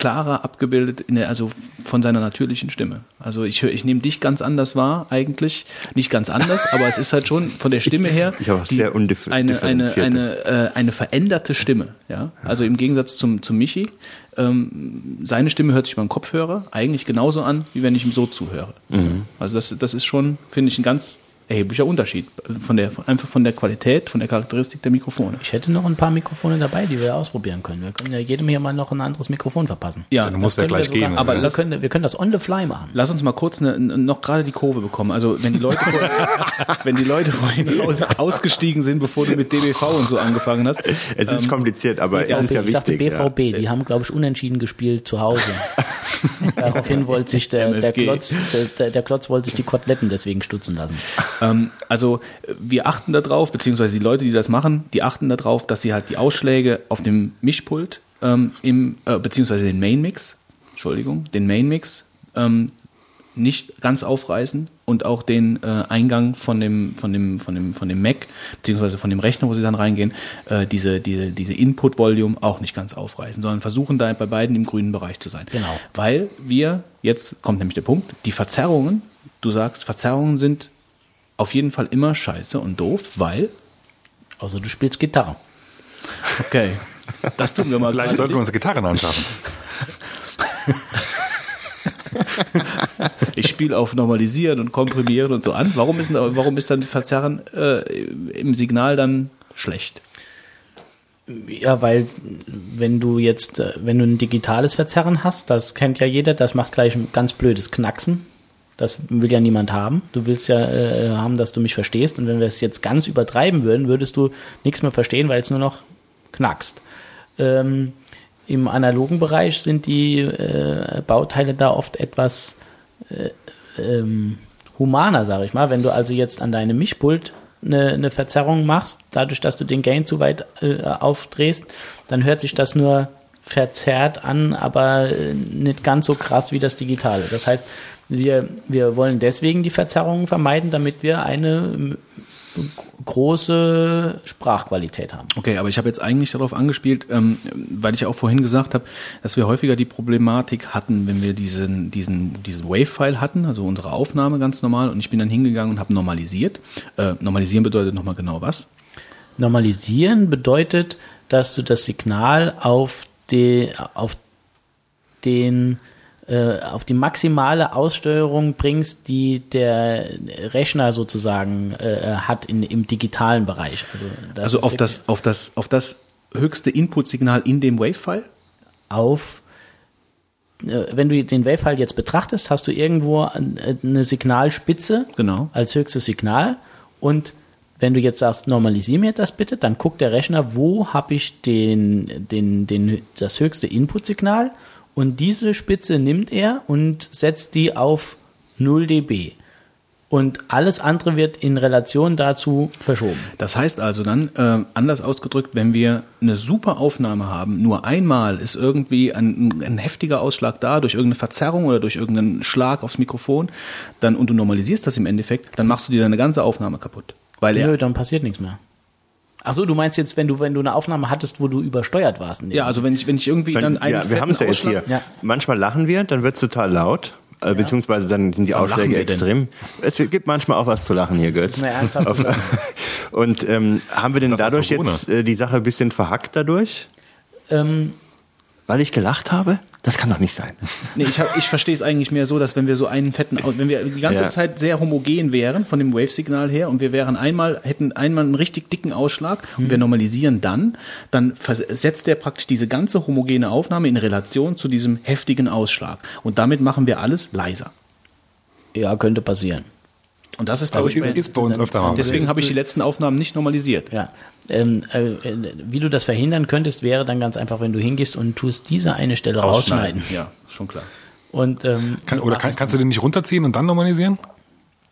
Speaker 1: klarer abgebildet, in der, also von seiner natürlichen Stimme. Also ich höre, ich nehme dich ganz anders wahr, eigentlich. Nicht ganz anders, aber es ist halt schon von der Stimme her
Speaker 5: Ich auch sehr undif-
Speaker 1: eine, eine, eine, äh, eine veränderte Stimme. Ja? Also im Gegensatz zum, zum Michi, ähm, seine Stimme hört sich beim Kopfhörer eigentlich genauso an, wie wenn ich ihm so zuhöre.
Speaker 5: Mhm.
Speaker 1: Also das, das ist schon, finde ich, ein ganz erheblicher Unterschied von der, einfach von der Qualität, von der Charakteristik der Mikrofone.
Speaker 3: Ich hätte noch ein paar Mikrofone dabei, die wir ausprobieren können. Wir können ja jedem hier mal noch ein anderes Mikrofon verpassen.
Speaker 1: Ja,
Speaker 4: Du musst ja
Speaker 3: wir
Speaker 4: gleich
Speaker 3: sogar-
Speaker 4: gehen.
Speaker 1: aber
Speaker 3: wir,
Speaker 4: also.
Speaker 3: können, wir können das on the fly machen.
Speaker 1: Lass uns mal kurz eine, noch gerade die Kurve bekommen. Also wenn die Leute vorhin, [laughs] wenn die Leute vorhin aus- ausgestiegen sind, bevor du mit DBV und so angefangen hast.
Speaker 5: Es ist kompliziert, aber es ist ja
Speaker 3: ich sagte
Speaker 5: wichtig. ja.
Speaker 3: BVB, die haben, glaube ich, unentschieden gespielt zu Hause. [laughs] Daraufhin wollte sich der, der. Klotz, der, der, der Klotz wollte sich die Koteletten deswegen stutzen lassen.
Speaker 1: Ähm, also wir achten darauf, beziehungsweise die Leute, die das machen, die achten darauf, dass sie halt die Ausschläge auf dem Mischpult ähm, im, äh, beziehungsweise den Main-Mix, Entschuldigung, den Main-Mix ähm, nicht ganz aufreißen und auch den äh, Eingang von dem, von dem, von dem, von dem Mac, beziehungsweise von dem Rechner, wo sie dann reingehen, äh, diese, diese, diese Input-Volume auch nicht ganz aufreißen, sondern versuchen da bei beiden im grünen Bereich zu sein.
Speaker 3: Genau.
Speaker 1: Weil wir, jetzt kommt nämlich der Punkt, die Verzerrungen, du sagst, Verzerrungen sind auf jeden Fall immer scheiße und doof, weil,
Speaker 3: Also du spielst Gitarre.
Speaker 1: okay, das tun wir mal
Speaker 4: Vielleicht
Speaker 1: gerade
Speaker 4: sollten wir uns Gitarren anschaffen.
Speaker 1: Ich spiele auf Normalisieren und Komprimieren und so an. Warum ist, warum ist dann Verzerren äh, im Signal dann schlecht?
Speaker 3: Ja, weil wenn du jetzt, äh, wenn du ein digitales Verzerren hast, das kennt ja jeder, das macht gleich ein ganz blödes Knacksen. Das will ja niemand haben. Du willst ja äh, haben, dass du mich verstehst. Und wenn wir es jetzt ganz übertreiben würden, würdest du nichts mehr verstehen, weil es nur noch knackst. Ähm, Im analogen Bereich sind die äh, Bauteile da oft etwas äh, ähm, humaner, sage ich mal. Wenn du also jetzt an deinem Mischpult eine, eine Verzerrung machst, dadurch, dass du den Gain zu weit äh, aufdrehst, dann hört sich das nur verzerrt an, aber äh, nicht ganz so krass wie das Digitale. Das heißt, wir, wir wollen deswegen die Verzerrungen vermeiden, damit wir eine ähm, große Sprachqualität haben.
Speaker 1: Okay, aber ich habe jetzt eigentlich darauf angespielt, ähm, weil ich ja auch vorhin gesagt habe, dass wir häufiger die Problematik hatten, wenn wir diesen, diesen, diesen Wave-File hatten, also unsere Aufnahme ganz normal, und ich bin dann hingegangen und habe normalisiert. Äh, normalisieren bedeutet nochmal genau was?
Speaker 3: Normalisieren bedeutet, dass du das Signal auf, die, auf den äh, auf die maximale Aussteuerung bringst, die der Rechner sozusagen äh, hat in, im digitalen Bereich. Also, das
Speaker 1: Also auf das, auf das, auf das höchste Input-Signal in dem Wave-File?
Speaker 3: auf äh, wenn du den Wavefile jetzt betrachtest, hast du irgendwo äh, eine Signalspitze
Speaker 1: Genau.
Speaker 3: als höchstes Signal und wenn du jetzt sagst, normalisier mir das bitte, dann guckt der Rechner, wo habe ich den, den, den, das höchste Inputsignal und diese Spitze nimmt er und setzt die auf 0 dB. Und alles andere wird in Relation dazu verschoben.
Speaker 1: Das heißt also dann, äh, anders ausgedrückt, wenn wir eine super Aufnahme haben, nur einmal ist irgendwie ein, ein heftiger Ausschlag da, durch irgendeine Verzerrung oder durch irgendeinen Schlag aufs Mikrofon, dann, und du normalisierst das im Endeffekt, dann machst du dir deine ganze Aufnahme kaputt. Weil er,
Speaker 3: Nö, dann passiert nichts mehr. Ach so, du meinst jetzt, wenn du, wenn du eine Aufnahme hattest, wo du übersteuert warst?
Speaker 1: ja, also wenn ich, wenn ich irgendwie
Speaker 5: Wenn,
Speaker 1: dann einen
Speaker 5: ja, wir haben es ja jetzt hier.
Speaker 3: Ja.
Speaker 5: Manchmal lachen wir, dann wird es total laut. Äh, Beziehungsweise dann sind die
Speaker 1: Warum
Speaker 5: Ausschläge extrem. Es gibt manchmal auch was zu lachen hier, Götz. Und ähm, haben wir denn
Speaker 4: Das
Speaker 5: dadurch jetzt äh, die Sache ein bisschen verhackt dadurch?
Speaker 3: Ähm,
Speaker 5: Weil ich gelacht habe? Das kann doch nicht sein. [laughs]
Speaker 1: Nee, ich, hab, ich verstehe es eigentlich mehr so, dass wenn wir so einen fetten, wenn wir die ganze
Speaker 5: Ja.
Speaker 1: Zeit sehr homogen wären von dem Wave-Signal her und wir wären einmal, hätten einmal einen richtig dicken Ausschlag und wir normalisieren dann, dann setzt der praktisch diese ganze homogene Aufnahme in Relation zu diesem heftigen Ausschlag. Und damit machen wir alles leiser.
Speaker 3: Ja, könnte passieren.
Speaker 1: Und das ist,
Speaker 4: Also
Speaker 1: ich,
Speaker 4: ist, ist bei uns öfter mal.
Speaker 1: deswegen habe ich die letzten Aufnahmen nicht normalisiert.
Speaker 3: Ja. Ähm, äh, wie du das verhindern könntest, wäre dann ganz einfach, wenn du hingehst und tust diese eine Stelle rausschneiden.
Speaker 1: Ja, schon klar.
Speaker 3: Und, ähm,
Speaker 4: Kann, oder kann, kannst du den nicht runterziehen und dann normalisieren?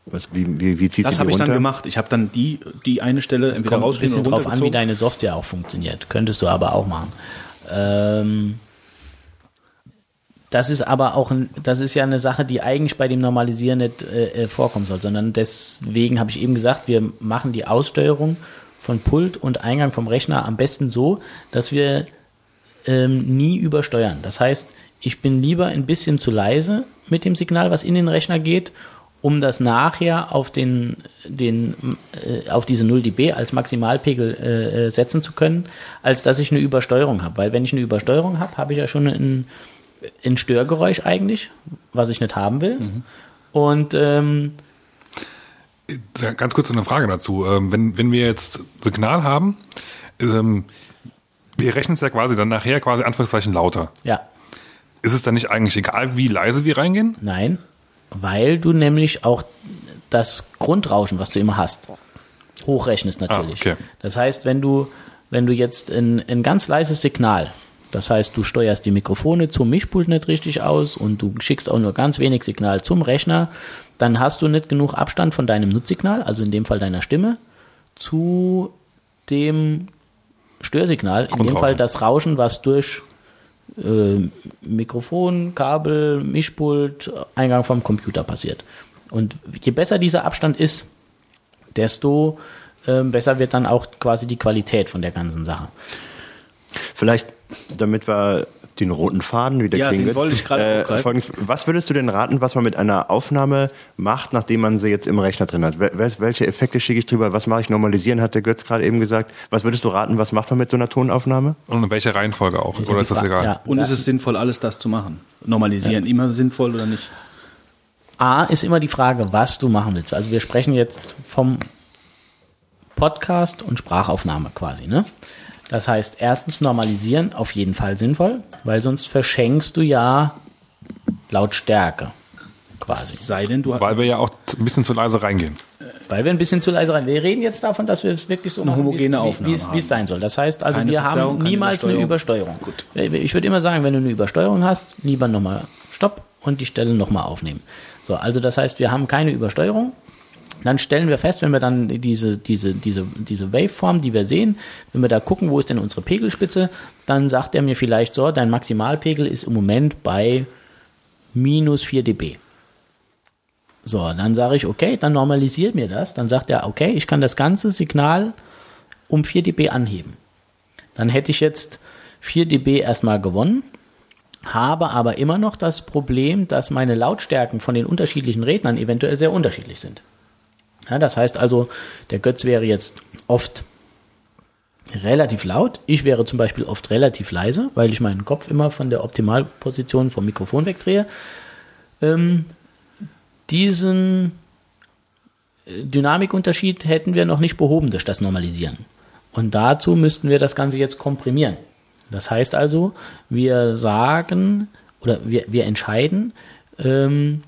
Speaker 5: Was, wie, wie, wie zieht
Speaker 1: Das habe ich dann gemacht. Ich habe dann die, die eine Stelle
Speaker 3: Es
Speaker 1: entweder
Speaker 3: kommt ein bisschen drauf an, wie deine Software auch funktioniert. Könntest du aber auch machen. Ähm, das ist aber auch ein, das ist ja eine Sache, die eigentlich bei dem Normalisieren nicht äh, äh, vorkommen soll, sondern deswegen habe ich eben gesagt, wir machen die Aussteuerung von Pult und Eingang vom Rechner am besten so, dass wir ähm, nie übersteuern. Das heißt, ich bin lieber ein bisschen zu leise mit dem Signal, was in den Rechner geht, um das nachher auf den, den äh, auf diese 0 dB als Maximalpegel äh, äh, setzen zu können, als dass ich eine Übersteuerung habe. Weil wenn ich eine Übersteuerung habe, habe ich ja schon ein, ein Störgeräusch eigentlich, was ich nicht haben will. Und ähm,
Speaker 4: Ganz kurz eine Frage dazu. Ähm, wenn, wenn wir jetzt Signal haben, ähm, wir rechnen es ja quasi dann nachher quasi Anführungszeichen lauter.
Speaker 3: ja,
Speaker 4: Ist es dann nicht eigentlich egal, wie leise wir reingehen?
Speaker 3: Nein, weil du nämlich auch das Grundrauschen, was du immer hast, hochrechnest natürlich.
Speaker 4: Ah, okay.
Speaker 3: Das heißt, wenn du, wenn du jetzt ein, ein ganz leises Signal, das heißt, du steuerst die Mikrofone zum Mischpult nicht richtig aus und du schickst auch nur ganz wenig Signal zum Rechner, dann hast du nicht genug Abstand von deinem Nutzsignal, also in dem Fall deiner Stimme, zu dem Störsignal, in dem. Fall das Rauschen, was durch äh, Mikrofon, Kabel, Mischpult, Eingang vom Computer passiert. Und je besser dieser Abstand ist, desto ähm, besser wird dann auch quasi die Qualität von der ganzen Sache.
Speaker 5: Vielleicht, damit wir den roten Faden wieder
Speaker 1: Ja,
Speaker 5: kriegen.
Speaker 1: den wollte ich gerade aufgreifen.
Speaker 5: folgendes, was würdest du denn raten, was man mit einer Aufnahme macht, nachdem man sie jetzt im Rechner drin hat? Wel- wel- Welche Effekte schicke ich drüber? Was mache ich normalisieren, hat der Götz gerade eben gesagt. Was würdest du raten, was macht man mit so einer Tonaufname?
Speaker 4: Und in welcher Reihenfolge auch?
Speaker 3: Ist
Speaker 4: Oder
Speaker 3: ja
Speaker 4: ist das egal?
Speaker 3: ja.
Speaker 1: Und ist es sinnvoll, alles das zu machen? Normalisieren, immer sinnvoll oder nicht?
Speaker 3: A ist immer die Frage, was du machen willst. Also wir sprechen jetzt vom Podcast und Sprachaufnahme quasi, ne? Das heißt, erstens normalisieren auf jeden Fall sinnvoll, weil sonst verschenkst du ja Lautstärke quasi.
Speaker 1: Sei denn, du
Speaker 4: Weil wir ja auch ein bisschen zu leise reingehen.
Speaker 3: Weil wir ein bisschen zu leise rein. Wir reden jetzt davon, dass wir es wirklich so
Speaker 1: Eine
Speaker 3: machen,
Speaker 1: homogene
Speaker 3: wie es-
Speaker 1: Aufnahme
Speaker 3: wie es, wie es sein soll. Das heißt also,
Speaker 1: Keine
Speaker 3: wir haben niemals eine Übersteuerung.
Speaker 1: Übersteuerung.
Speaker 3: Ich würde immer sagen, wenn du eine Übersteuerung hast, lieber nochmal Stopp und die Stelle nochmal aufnehmen. So, also das heißt, wir haben keine Übersteuerung. Dann stellen wir fest, wenn wir dann diese, diese, diese, diese Waveform, die wir sehen, wenn wir da gucken, wo ist denn unsere Pegelspitze, dann sagt er mir vielleicht so, dein Maximalpegel ist im Moment bei minus 4 dB. So, dann sage ich, okay, dann normalisiert mir das. Dann sagt er, okay, ich kann das ganze Signal um 4 dB anheben. Dann hätte ich jetzt 4 dB erstmal gewonnen, habe aber immer noch das Problem, dass meine Lautstärken von den unterschiedlichen Rednern eventuell sehr unterschiedlich sind. Ja, das heißt also, der Götz wäre jetzt oft relativ laut. Ich wäre zum Beispiel oft relativ leise, weil ich meinen Kopf immer von der Optimalposition vom Mikrofon wegdrehe. Ähm, diesen äh, Dynamikunterschied hätten wir noch nicht behoben durch das Normalisieren. Und dazu müssten wir das Ganze jetzt komprimieren. Das heißt also, wir sagen oder wir, wir entscheiden, ähm,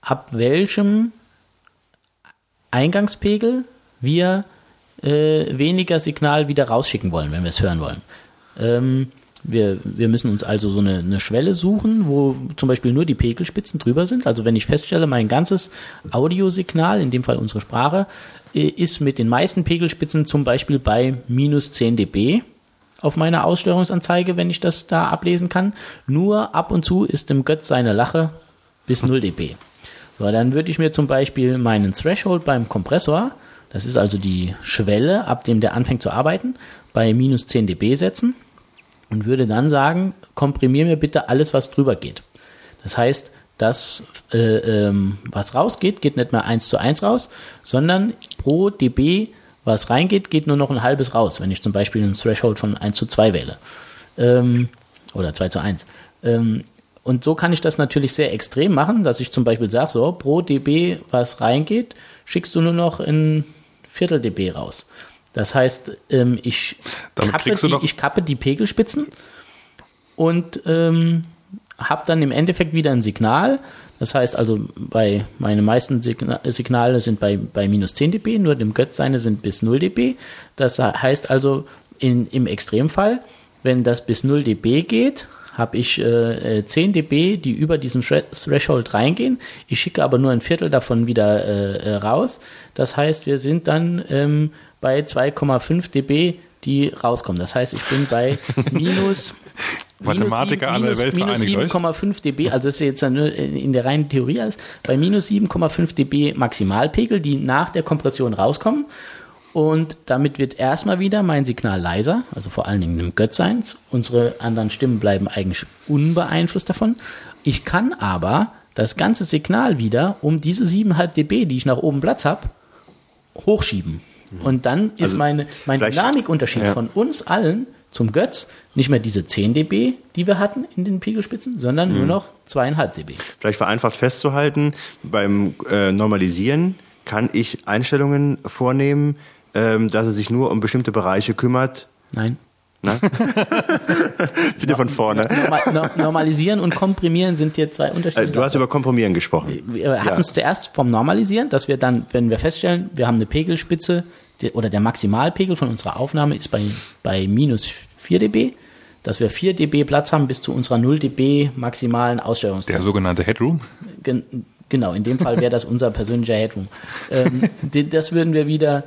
Speaker 3: ab welchem Eingangspegel wir äh, weniger Signal wieder rausschicken wollen, wenn wir es hören wollen. Ähm, wir, wir müssen uns also so eine, eine Schwelle suchen, wo zum Beispiel nur die Pegelspitzen drüber sind. Also wenn ich feststelle, mein ganzes Audiosignal, in dem Fall unsere Sprache, äh, ist mit den meisten Pegelspitzen zum Beispiel bei minus 10 dB auf meiner Aussteuerungsanzeige, wenn ich das da ablesen kann. Nur ab und zu ist dem Götz seine Lache bis 0 dB. So, dann würde ich mir zum Beispiel meinen Threshold beim Kompressor, das ist also die Schwelle, ab dem der anfängt zu arbeiten, bei minus 10 dB setzen und würde dann sagen, komprimier mir bitte alles, was drüber geht. Das heißt, das, äh, ähm, was rausgeht, geht nicht mehr 1 zu 1 raus, sondern pro dB, was reingeht, geht nur noch ein halbes raus, wenn ich zum Beispiel einen Threshold von 1 zu 2 wähle. Ähm, oder 2 zu 1. Ähm, und so kann ich das natürlich sehr extrem machen, dass ich zum Beispiel sage, so, pro dB, was reingeht, schickst du nur noch ein Viertel dB raus. Das heißt, ähm, ich, kappe die, ich kappe die Pegelspitzen und ähm, habe dann im Endeffekt wieder ein Signal. Das heißt also, bei meine meisten Signa Signale sind bei, bei minus 10 dB, nur dem Götz seine sind bis 0 dB. Das heißt also, in, im Extremfall, wenn das bis 0 dB geht, habe ich äh, äh, 10 dB, die über diesem Thre- Threshold reingehen. Ich schicke aber nur ein Viertel davon wieder äh, äh, raus. Das heißt, wir sind dann ähm, bei 2,5 dB, die rauskommen. Das heißt, ich bin bei [laughs] minus
Speaker 4: Mathematiker aller
Speaker 3: minus,
Speaker 4: Welt
Speaker 3: minus
Speaker 4: vereinigt euch.
Speaker 3: 7,5 dB, also das ist jetzt nur in der reinen Theorie alles, bei minus 7,5 dB Maximalpegel, die nach der Kompression rauskommen. Und damit wird erstmal wieder mein Signal leiser, also vor allen Dingen im Götzseins. Unsere anderen Stimmen bleiben eigentlich unbeeinflusst davon. Ich kann aber das ganze Signal wieder um diese 7,5 dB, die ich nach oben Platz habe, hochschieben. Und dann ist
Speaker 5: Also
Speaker 3: meine, mein Dynamikunterschied
Speaker 5: ja.
Speaker 3: von uns allen zum Götz nicht mehr diese 10 dB, die wir hatten in den Pegelspitzen, sondern
Speaker 5: Mhm.
Speaker 3: nur noch 2,5 dB.
Speaker 5: Vielleicht vereinfacht festzuhalten, beim äh, Normalisieren kann ich Einstellungen vornehmen, ähm, dass es sich nur um bestimmte Bereiche kümmert.
Speaker 3: Nein.
Speaker 5: Na? [laughs] Bitte von vorne.
Speaker 3: Normal, no, normalisieren und komprimieren sind hier zwei unterschiedliche
Speaker 5: Äh, du hast
Speaker 3: Sachen.
Speaker 5: über Komprimieren gesprochen.
Speaker 3: Wir hatten es zuerst vom Normalisieren, dass wir dann, wenn wir feststellen, wir haben eine Pegelspitze oder der Maximalpegel von unserer Aufnahme ist bei, bei minus 4 dB, dass wir 4 dB Platz haben bis zu unserer 0 dB maximalen
Speaker 4: Der
Speaker 3: Aussteuerungsgrenze.
Speaker 4: sogenannte Headroom.
Speaker 3: Gen genau, in dem Fall wäre das unser persönlicher Headroom. Ähm, [laughs] das würden wir wieder,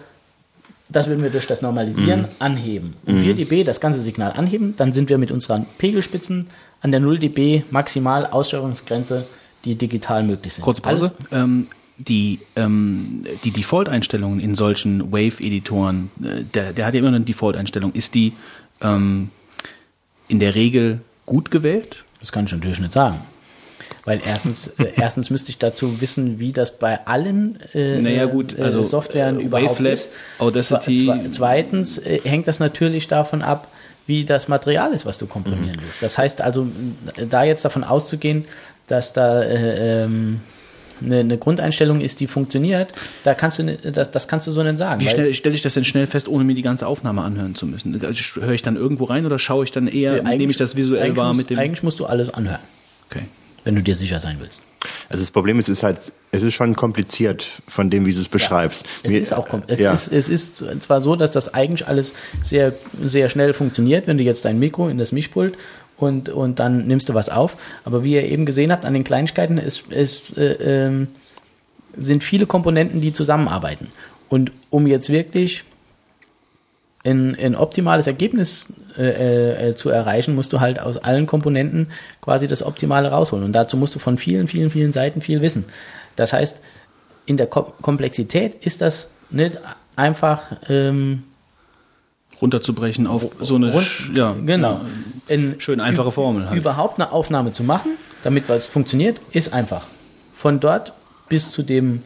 Speaker 3: das würden wir durch das Normalisieren anheben. Um 4 dB das ganze Signal anheben, dann sind wir mit unseren Pegelspitzen an der 0 dB maximal Aussteuerungsgrenze, die digital möglich sind.
Speaker 1: Kurze Pause. Ähm, die, ähm, die Default-Einstellungen in solchen Wave-Editoren, äh, der, der hat ja immer eine Default-Einstellung. Ist die ähm, in der Regel gut gewählt?
Speaker 3: Das kann ich natürlich nicht sagen. Weil erstens, äh, erstens müsste ich dazu wissen, wie das bei allen äh,
Speaker 1: Naja, gut, also,
Speaker 3: äh, Softwaren
Speaker 1: äh,
Speaker 3: überhaupt
Speaker 1: Wavelab,
Speaker 3: ist.
Speaker 1: Audacity-
Speaker 3: Zwe- Zweitens äh, hängt das natürlich davon ab, wie das Material ist, was du komprimieren willst. Das heißt also, m, da jetzt davon auszugehen, dass da äh, ähm, eine, eine Grundeinstellung ist, die funktioniert, da kannst du das, das kannst du so nicht sagen.
Speaker 1: Wie schnell stelle ich das denn schnell fest, ohne mir die ganze Aufnahme anhören zu müssen? Also, Höre ich dann irgendwo rein oder schaue ich dann eher,
Speaker 3: Eigentlich-
Speaker 1: nehme ich das visuell wahr mit dem.
Speaker 3: Eigentlich musst du alles anhören,
Speaker 1: Okay.
Speaker 3: Wenn du dir sicher sein willst.
Speaker 5: Also das Problem ist, es ist halt, es ist schon kompliziert von dem, wie du es beschreibst.
Speaker 3: Es
Speaker 5: Mir-
Speaker 3: ist auch es,
Speaker 5: ja.
Speaker 3: ist, es ist zwar so, dass das eigentlich alles sehr, sehr schnell funktioniert, wenn du jetzt dein Mikro in das Mischpult und, und dann nimmst du was auf, aber wie ihr eben gesehen habt an den Kleinigkeiten, es, es äh, ähm, sind viele Komponenten, die zusammenarbeiten. Und um jetzt wirklich ein, ein optimales Ergebnis äh, äh, zu erreichen, musst du halt aus allen Komponenten quasi das Optimale rausholen. Und dazu musst du von vielen, vielen, vielen Seiten viel wissen. Das heißt, in der Kom Komplexität ist das nicht einfach ähm,
Speaker 1: Runterzubrechen auf so eine
Speaker 3: rund,
Speaker 1: ja,
Speaker 3: genau. In,
Speaker 1: Schön einfache Formel halt.
Speaker 3: Überhaupt eine Aufnahme zu machen, damit was funktioniert, ist einfach. Von dort bis zu dem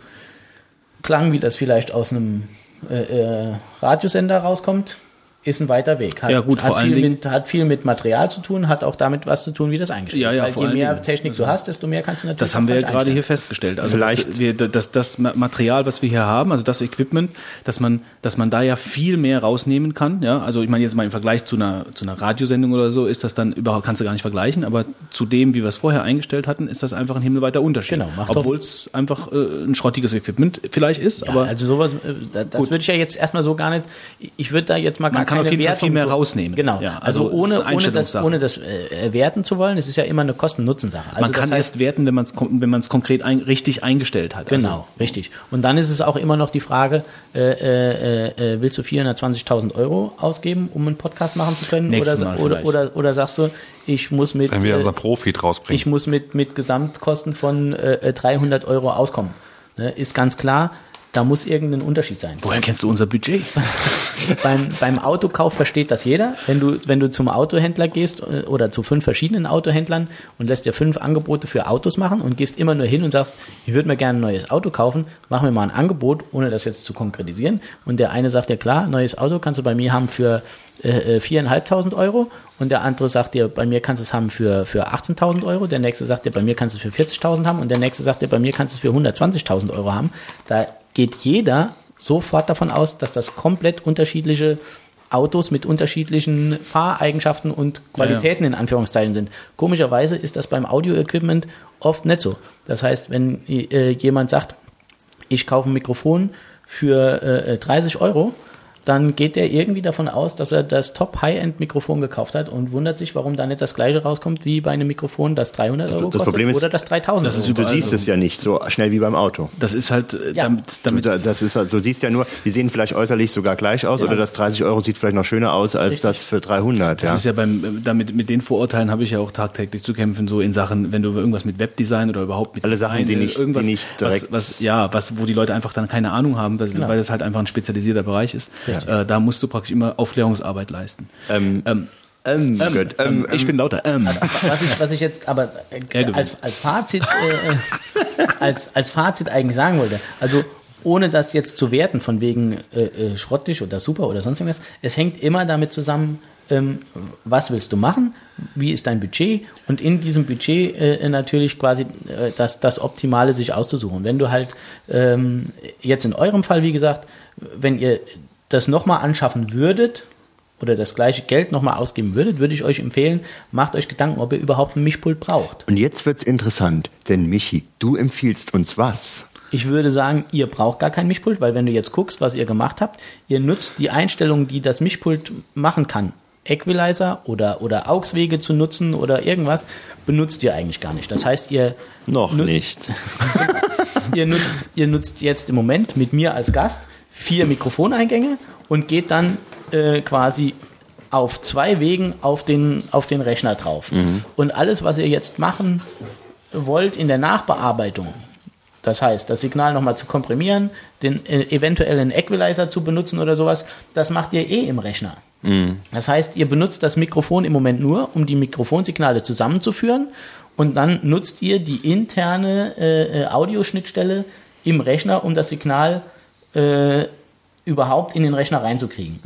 Speaker 3: Klang, wie das vielleicht aus einem äh, äh, Radiosender rauskommt, ist ein weiter Weg. Hat,
Speaker 1: Ja, gut,
Speaker 3: hat,
Speaker 1: vor allen Dingen-
Speaker 3: mit, hat viel mit Material zu tun, hat auch damit was zu tun, wie das eingestellt
Speaker 1: Ja,
Speaker 3: ist.
Speaker 1: ja,
Speaker 3: Weil
Speaker 1: vor
Speaker 3: je
Speaker 1: allen
Speaker 3: mehr
Speaker 1: Dingen.
Speaker 3: Technik du hast, desto mehr kannst du natürlich
Speaker 1: Das haben wir ja gerade hier festgestellt. Also
Speaker 5: Vielleicht-
Speaker 1: dass wir, das Ma- Material, was wir hier haben, also das Equipment, dass man, dass man da ja viel mehr rausnehmen kann. Ja, also ich meine jetzt mal im Vergleich zu einer, zu einer Radiosendung oder so ist das dann überhaupt kannst du gar nicht vergleichen. Aber zu dem, wie wir es vorher eingestellt hatten, ist das einfach ein himmelweiter Unterschied.
Speaker 3: Genau,
Speaker 1: obwohl es einfach äh, ein schrottiges Equipment vielleicht ist.
Speaker 3: Ja,
Speaker 1: aber
Speaker 3: also sowas, äh, da- das würde ich ja jetzt erstmal so gar nicht, ich würde da jetzt mal gar
Speaker 1: Man kann
Speaker 3: keine
Speaker 1: auf jeden Fall
Speaker 3: Wertung
Speaker 1: viel mehr
Speaker 3: so-
Speaker 1: rausnehmen.
Speaker 3: Genau,
Speaker 1: Ja,
Speaker 3: also,
Speaker 1: also
Speaker 3: ohne, ohne das, ohne das äh, werten zu wollen, es ist ja immer eine Kosten-Nutzen-Sache. Also
Speaker 1: man kann
Speaker 3: das heißt,
Speaker 1: erst werten, wenn man es wenn man es konkret ein, richtig eingestellt hat.
Speaker 3: Genau,
Speaker 1: Also,
Speaker 3: richtig. Und dann ist es auch immer noch die Frage, äh, äh, äh, willst du 420.000 Euro ausgeben, um einen Podcast machen zu können?
Speaker 1: Nächstes
Speaker 3: oder,
Speaker 1: Mal
Speaker 3: oder, oder, oder sagst du, ich muss mit,
Speaker 4: Wenn wir
Speaker 3: äh,
Speaker 4: unser Profit rausbringen.
Speaker 3: ich muss mit, mit Gesamtkosten von äh, 300 Euro auskommen. Ne, ist ganz klar, Da muss irgendein Unterschied sein.
Speaker 1: Woher kennst du unser Budget? [laughs]
Speaker 3: beim, beim Autokauf versteht das jeder. Wenn du, wenn du zum Autohändler gehst äh, oder zu fünf verschiedenen Autohändlern und lässt dir fünf Angebote für Autos machen und gehst immer nur hin und sagst, ich würde mir gerne ein neues Auto kaufen, mach mir mal ein Angebot, ohne das jetzt zu konkretisieren. Und der eine sagt dir, klar, neues Auto kannst du bei mir haben für äh, 4.500 Euro und der andere sagt dir, bei mir kannst du es haben für, für 18.000 Euro, der nächste sagt dir, bei mir kannst du es für 40.000 haben und der nächste sagt dir, bei mir kannst du es für 120.000 Euro haben. Da geht jeder sofort davon aus, dass das komplett unterschiedliche Autos mit unterschiedlichen Fahreigenschaften und Qualitäten in Anführungszeichen sind. Komischerweise ist das beim Audio-Equipment oft nicht so. Das heißt, wenn äh, jemand sagt, ich kaufe ein Mikrofon für äh, 30 Euro, dann geht er irgendwie davon aus, dass er das Top-High-End-Mikrofon gekauft hat und wundert sich, warum da nicht das gleiche rauskommt wie bei einem Mikrofon, das 300 Euro
Speaker 5: das
Speaker 3: kostet
Speaker 5: Problem ist,
Speaker 3: oder das 3000
Speaker 1: das ist
Speaker 3: Euro.
Speaker 5: Du siehst es ja nicht so schnell wie beim Auto.
Speaker 1: Das ist halt, äh,
Speaker 3: Ja.
Speaker 1: damit, damit
Speaker 5: Du, das ist, halt- du siehst ja nur, die sehen vielleicht äußerlich sogar gleich aus
Speaker 3: Genau.
Speaker 5: oder das 30 Euro sieht vielleicht noch schöner aus als
Speaker 3: Richtig.
Speaker 5: das für 300.
Speaker 1: Das
Speaker 5: ja.
Speaker 1: ist ja beim, äh, damit, mit den Vorurteilen habe ich ja auch tagtäglich zu kämpfen, so in Sachen, wenn du irgendwas mit Webdesign oder überhaupt mit
Speaker 5: Alle Sachen,
Speaker 1: Design,
Speaker 5: die
Speaker 1: äh,
Speaker 5: nicht- die
Speaker 1: irgendwas,
Speaker 5: nicht direkt-
Speaker 1: was, was, ja, was, wo die Leute einfach dann keine Ahnung haben, weil,
Speaker 3: Genau.
Speaker 1: weil das halt einfach ein spezialisierter Bereich ist. Äh, da musst du praktisch immer Aufklärungsarbeit leisten.
Speaker 5: Ähm,
Speaker 1: Ähm,
Speaker 5: ähm,
Speaker 1: ähm,
Speaker 5: gut, ähm,
Speaker 1: ähm, ich bin lauter. Ähm.
Speaker 3: was ich, was ich jetzt aber äh, als, als Fazit äh, äh, als, als Fazit eigentlich sagen wollte, also ohne das jetzt zu werten von wegen äh, äh, schrottig oder super oder sonst irgendwas, es hängt immer damit zusammen, ähm, was willst du machen, wie ist dein Budget und in diesem Budget äh, natürlich quasi äh, das, das Optimale sich auszusuchen. Wenn du halt ähm, jetzt in eurem Fall, wie gesagt, wenn ihr das nochmal anschaffen würdet, oder das gleiche Geld nochmal ausgeben würdet, würde ich euch empfehlen, macht euch Gedanken, ob ihr überhaupt ein Mischpult braucht.
Speaker 5: und jetzt wird's interessant, denn Michi, du empfiehlst uns was?
Speaker 3: Ich würde sagen, ihr braucht gar kein Mischpult, weil wenn du jetzt guckst, was ihr gemacht habt, ihr nutzt die Einstellungen, die das Mischpult machen kann. Equalizer oder, oder AUX-Wege zu nutzen oder irgendwas, benutzt ihr eigentlich gar nicht. Das heißt, ihr,
Speaker 5: Noch nicht. [laughs] [laughs]
Speaker 3: ihr, nutzt, ihr nutzt jetzt im Moment mit mir als Gast vier Mikrofoneingänge und geht dann äh, quasi auf zwei Wegen auf den, auf den Rechner drauf. Und alles, was ihr jetzt machen wollt in der Nachbearbeitung, das heißt, das Signal nochmal zu komprimieren, den äh, eventuell einen Equalizer zu benutzen oder sowas, das macht ihr eh im Rechner. Das heißt, ihr benutzt das Mikrofon im Moment nur, um die Mikrofonsignale zusammenzuführen und dann nutzt ihr die interne äh, äh, Audioschnittstelle im Rechner, um das Signal äh, überhaupt in den Rechner reinzukriegen.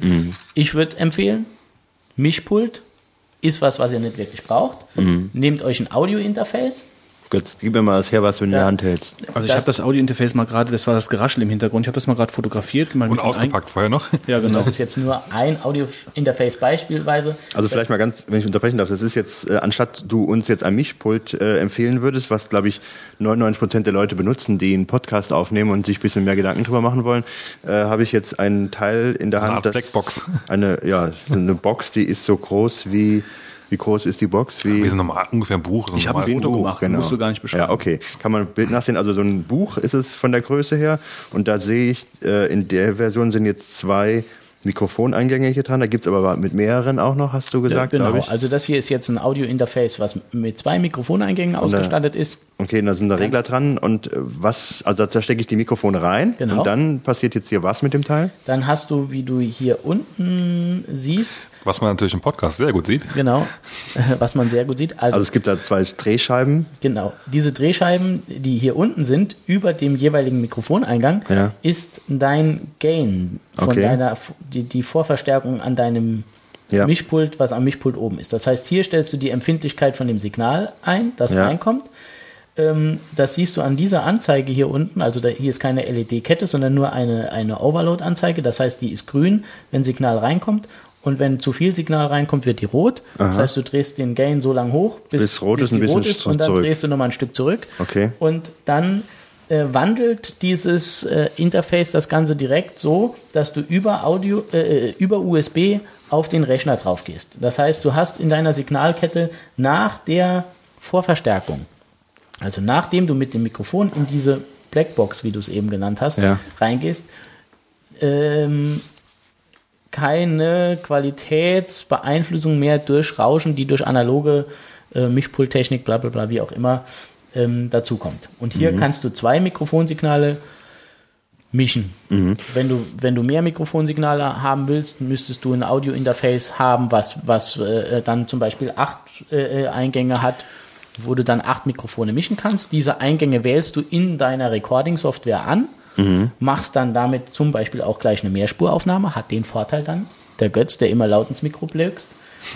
Speaker 3: Ich würde empfehlen, Mischpult ist was, was ihr nicht wirklich braucht. Nehmt euch ein Audio-Interface.
Speaker 5: Gut, gib mir mal das her, was du in der
Speaker 3: Ja.
Speaker 5: Hand hältst.
Speaker 1: Also ich
Speaker 3: Das-
Speaker 1: habe das Audiointerface mal gerade, das war das Geraschel im Hintergrund, ich habe das mal gerade fotografiert. Mal
Speaker 4: Und ausgepackt vorher noch. [laughs]
Speaker 1: Ja, genau.
Speaker 3: Das ist jetzt nur ein Audio-Interface beispielsweise.
Speaker 5: Also vielleicht mal ganz, wenn ich unterbrechen darf, das ist jetzt, äh, anstatt du uns jetzt ein Mischpult äh, empfehlen würdest, was glaube ich 99 Prozent der Leute benutzen, die einen Podcast aufnehmen und sich ein bisschen mehr Gedanken drüber machen wollen, äh, habe ich jetzt einen Teil in der
Speaker 4: eine
Speaker 5: Hand.
Speaker 4: Art Blackbox.
Speaker 5: Eine, ja, eine Box, die ist so groß wie, wie groß ist die Box? Wie,
Speaker 4: Wir sind normal, ungefähr ein Buch. So
Speaker 1: Ich habe ein Foto gemacht, musst du gar nicht beschreiben.
Speaker 5: Ja, okay. Kann man ein Bild nachsehen. Also so ein Buch ist es von der Größe her. Und da sehe ich, äh, in der Version sind jetzt zwei Mikrofoneingänge hier dran. Da gibt's aber mit mehreren auch noch, hast du gesagt,
Speaker 3: genau.
Speaker 5: glaube ich.
Speaker 3: Also das hier ist jetzt ein Audio-Interface, was mit zwei Mikrofoneingängen ausgestattet ist.
Speaker 5: Okay, da sind da Regler dran und äh, was, also da stecke ich die Mikrofone rein
Speaker 3: Genau.
Speaker 5: und dann passiert jetzt hier was mit dem Teil?
Speaker 3: Dann hast du, wie du hier unten siehst,
Speaker 4: Was man natürlich im Podcast sehr gut sieht.
Speaker 3: genau, [laughs] was man sehr gut sieht. Also,
Speaker 5: Also es gibt da zwei Drehscheiben.
Speaker 3: genau, diese Drehscheiben, die hier unten sind, über dem jeweiligen Mikrofoneingang,
Speaker 5: Ja.
Speaker 3: ist dein Gain von
Speaker 5: Okay.
Speaker 3: deiner, die, die Vorverstärkung an deinem
Speaker 5: Ja.
Speaker 3: Mischpult, was am Mischpult oben ist. Das heißt, hier stellst du die Empfindlichkeit von dem Signal ein, das
Speaker 5: Ja.
Speaker 3: reinkommt. Ähm, das siehst du an dieser Anzeige hier unten. Also da, hier ist keine LED-Kette, sondern nur eine, eine Overload-Anzeige. Das heißt, die ist grün, wenn Signal reinkommt. Und wenn zu viel Signal reinkommt, wird die rot. Das heißt, du drehst den Gain so lang hoch, bis,
Speaker 5: Bis rot ist,
Speaker 3: die
Speaker 5: ein bisschen
Speaker 3: rot ist und dann
Speaker 5: zurück.
Speaker 3: drehst du nochmal ein Stück zurück.
Speaker 5: Okay.
Speaker 3: Und dann äh, wandelt dieses äh, Interface das Ganze direkt so, dass du über Audio, äh, über USB auf den Rechner drauf gehst. Das heißt, du hast in deiner Signalkette nach der Vorverstärkung, also nachdem du mit dem Mikrofon in diese Blackbox, wie du es eben genannt hast,
Speaker 5: Ja.
Speaker 3: reingehst, ähm, keine Qualitätsbeeinflussung mehr durch Rauschen, die durch analoge äh, Mischpulttechnik, bla bla bla, wie auch immer, ähm, dazukommt. Und hier kannst du zwei Mikrofonsignale mischen. Wenn, du, wenn du mehr Mikrofonsignale haben willst, müsstest du ein Audio-Interface haben, was, was äh, dann zum Beispiel acht äh, Eingänge hat, wo du dann acht Mikrofone mischen kannst. Diese Eingänge wählst du in deiner Recording-Software an, machst dann damit zum Beispiel auch gleich eine Mehrspuraufnahme, hat den Vorteil dann, der Götz, der immer laut ins Mikro blökst,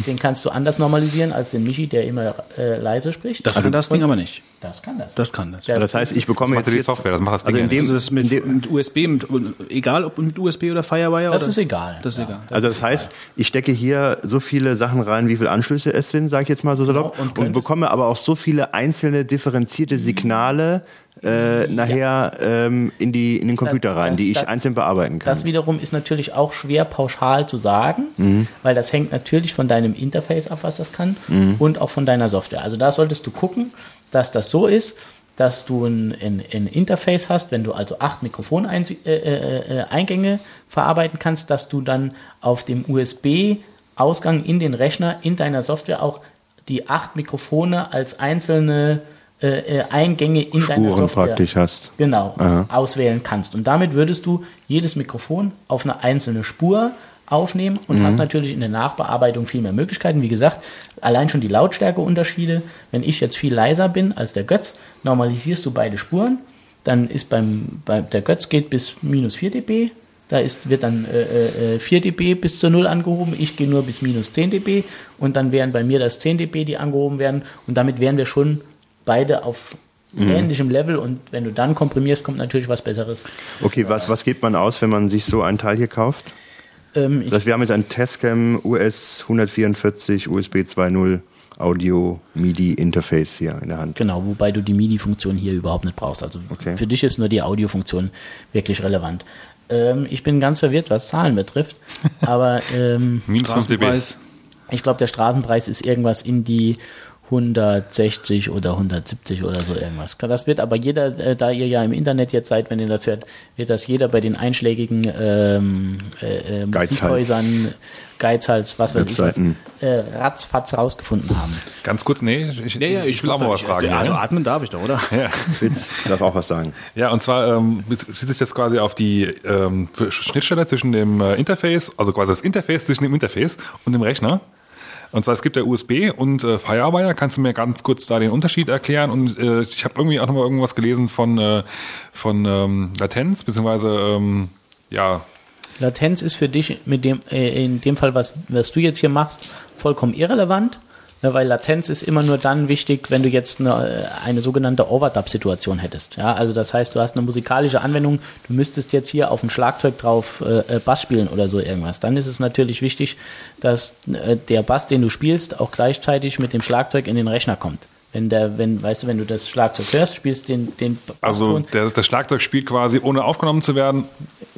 Speaker 3: den kannst du anders normalisieren als den Michi, der immer äh, leise spricht.
Speaker 1: Das kann das Ding aber nicht.
Speaker 3: das kann das.
Speaker 1: Das kann das.
Speaker 3: Ja,
Speaker 5: Das heißt, ich bekomme
Speaker 4: macht
Speaker 5: jetzt
Speaker 4: die Software, das macht das Ding
Speaker 5: also in
Speaker 4: ja
Speaker 5: dem,
Speaker 1: Also das mit, mit USB, mit, egal ob mit USB oder Firewire
Speaker 3: Das
Speaker 1: oder?
Speaker 3: ist egal.
Speaker 1: Das ist
Speaker 3: Ja.
Speaker 1: egal.
Speaker 5: Also das heißt, ich stecke hier so viele Sachen rein, wie viele Anschlüsse es sind, sage ich jetzt mal so salopp,
Speaker 3: Genau, und
Speaker 5: und, bekomme aber auch so viele einzelne differenzierte Signale äh, nachher ähm, in, die, in den Computer rein,
Speaker 3: das-
Speaker 5: die ich
Speaker 3: das-
Speaker 5: einzeln bearbeiten kann.
Speaker 3: Das wiederum ist natürlich auch schwer pauschal zu sagen, weil das hängt natürlich von deinem Interface ab, was das kann, und auch von deiner Software. Also da solltest du gucken, dass das so ist, dass du ein, ein, ein Interface hast, wenn du also acht Mikrofoneingänge äh, äh, Eingänge verarbeiten kannst, dass du dann auf dem USB-Ausgang in den Rechner in deiner Software auch die acht Mikrofone als einzelne äh, äh, Eingänge in deiner
Speaker 5: Spuren
Speaker 3: Software
Speaker 5: praktisch hast.
Speaker 3: genau
Speaker 5: Aha.
Speaker 3: auswählen kannst. Und damit würdest du jedes Mikrofon auf eine einzelne Spur aufnehmen und
Speaker 5: Mhm.
Speaker 3: hast natürlich in der Nachbearbeitung viel mehr Möglichkeiten. Wie gesagt, allein schon die Lautstärkeunterschiede. Wenn ich jetzt viel leiser bin als der Götz, normalisierst du beide Spuren. Dann ist beim, bei, der Götz geht bis minus 4 dB. Da ist, wird dann äh, äh, 4 dB bis zur 0 angehoben. Ich gehe nur bis minus 10 dB. Und dann wären bei mir das 10 dB, die angehoben werden. Und damit wären wir schon beide auf
Speaker 5: Mhm.
Speaker 3: ähnlichem Level. Und wenn du dann komprimierst, kommt natürlich was Besseres.
Speaker 5: Okay, was, was gibt man aus, wenn man sich so ein Teil hier kauft?
Speaker 3: Ähm, ich,
Speaker 5: Das, wir haben jetzt ein Tascam US 144 USB 2.0 Audio MIDI Interface hier in der Hand.
Speaker 3: genau, wobei du die MIDI-Funktion hier überhaupt nicht brauchst. Also
Speaker 5: Okay.
Speaker 3: für dich ist nur die Audiofunktion wirklich relevant. Ähm, ich bin ganz verwirrt, was Zahlen betrifft. [laughs] Aber ähm,
Speaker 4: Minus 5 dB.
Speaker 1: Straßenpreis.
Speaker 3: ich glaube, der Straßenpreis ist irgendwas in die 160 oder 170 oder so irgendwas. Das wird aber jeder, äh, da ihr ja im Internet jetzt seid, wenn ihr das hört, wird das jeder bei den einschlägigen ähm, äh, äh,
Speaker 5: Geizhals.
Speaker 3: Musikhäusern, Geizhals, was weiß
Speaker 5: Webseiten.
Speaker 3: ich, was, äh, ratzfatz rausgefunden haben.
Speaker 4: Ganz kurz, nee, ich,
Speaker 1: Ja, ja,
Speaker 4: ich will auch mal was fragen.
Speaker 1: Also
Speaker 4: ja.
Speaker 1: atmen darf ich doch, oder?
Speaker 5: Fitz darf auch was sagen.
Speaker 4: Ja, und zwar ähm, bezieht sich das quasi auf die ähm, Schnittstelle zwischen dem äh, Interface, also quasi das Interface zwischen dem Interface und dem Rechner. Und zwar es gibt ja USB und äh, Firewire. Kannst du mir ganz kurz da den Unterschied erklären? Und äh, ich habe irgendwie auch noch mal irgendwas gelesen von äh, von ähm, Latenz beziehungsweise ähm, ja
Speaker 3: Latenz ist für dich mit dem, äh, in dem Fall, was, was du jetzt hier machst, vollkommen irrelevant, ne, weil Latenz ist immer nur dann wichtig, wenn du jetzt eine, eine sogenannte Overdub-Situation hättest. Ja, also das heißt, du hast eine musikalische Anwendung, du müsstest jetzt hier auf ein Schlagzeug drauf äh, äh, Bass spielen oder so irgendwas. Dann ist es natürlich wichtig, dass äh, der Bass, den du spielst, auch gleichzeitig mit dem Schlagzeug in den Rechner kommt. Wenn der, wenn, weißt du, wenn du das Schlagzeug hörst, spielst den, den
Speaker 4: also der, das Schlagzeug spielt quasi ohne aufgenommen zu werden.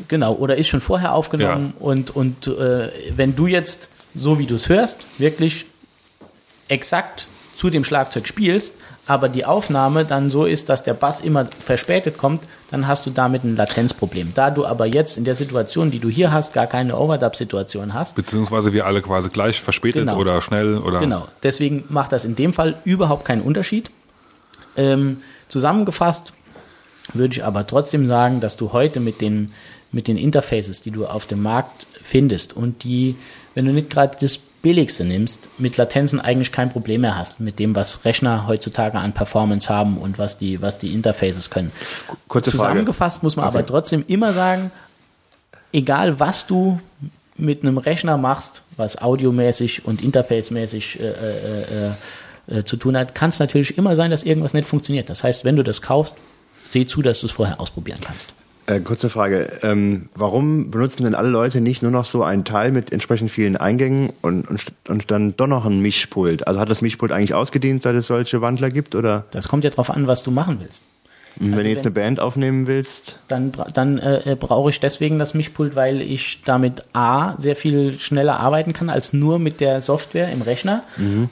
Speaker 3: Genau, oder ist schon vorher aufgenommen und, und äh, wenn du jetzt, so wie du es hörst, wirklich exakt zu dem Schlagzeug spielst, aber die Aufnahme dann so ist, dass der Bass immer verspätet kommt, dann hast du damit ein Latenzproblem. Da du aber jetzt in der Situation, die du hier hast, gar keine Overdub-Situation hast,
Speaker 4: Beziehungsweise wir alle quasi gleich verspätet
Speaker 3: Genau.
Speaker 4: oder schnell oder
Speaker 3: Genau, deswegen macht das in dem Fall überhaupt keinen Unterschied. Ähm, zusammengefasst würde ich aber trotzdem sagen, dass du heute mit den, mit den Interfaces, die du auf dem Markt findest und die, wenn du nicht gerade das billigste nimmst, mit Latenzen eigentlich kein Problem mehr hast, mit dem, was Rechner heutzutage an Performance haben und was die, was die Interfaces können.
Speaker 5: Kurze Frage.
Speaker 3: Zusammengefasst muss man aber trotzdem immer sagen, egal was du mit einem Rechner machst, was audiomäßig und interfacemäßig äh, äh, äh, äh, zu tun hat, kann es natürlich immer sein, dass irgendwas nicht funktioniert. Das heißt, wenn du das kaufst, seh zu, dass du es vorher ausprobieren kannst.
Speaker 5: Äh, kurze Frage. Ähm, warum benutzen denn alle Leute nicht nur noch so ein Teil mit entsprechend vielen Eingängen und, und, und dann doch noch ein Mischpult? Also hat das Mischpult eigentlich ausgedient, seit es solche Wandler gibt? Oder
Speaker 3: Das kommt ja darauf an, was du machen willst.
Speaker 5: wenn
Speaker 3: Also
Speaker 5: du jetzt
Speaker 3: wenn-
Speaker 5: eine Band aufnehmen willst?
Speaker 3: Dann, dann äh, brauche ich deswegen das Mischpult, weil ich damit A sehr viel schneller arbeiten kann als nur mit der Software im Rechner.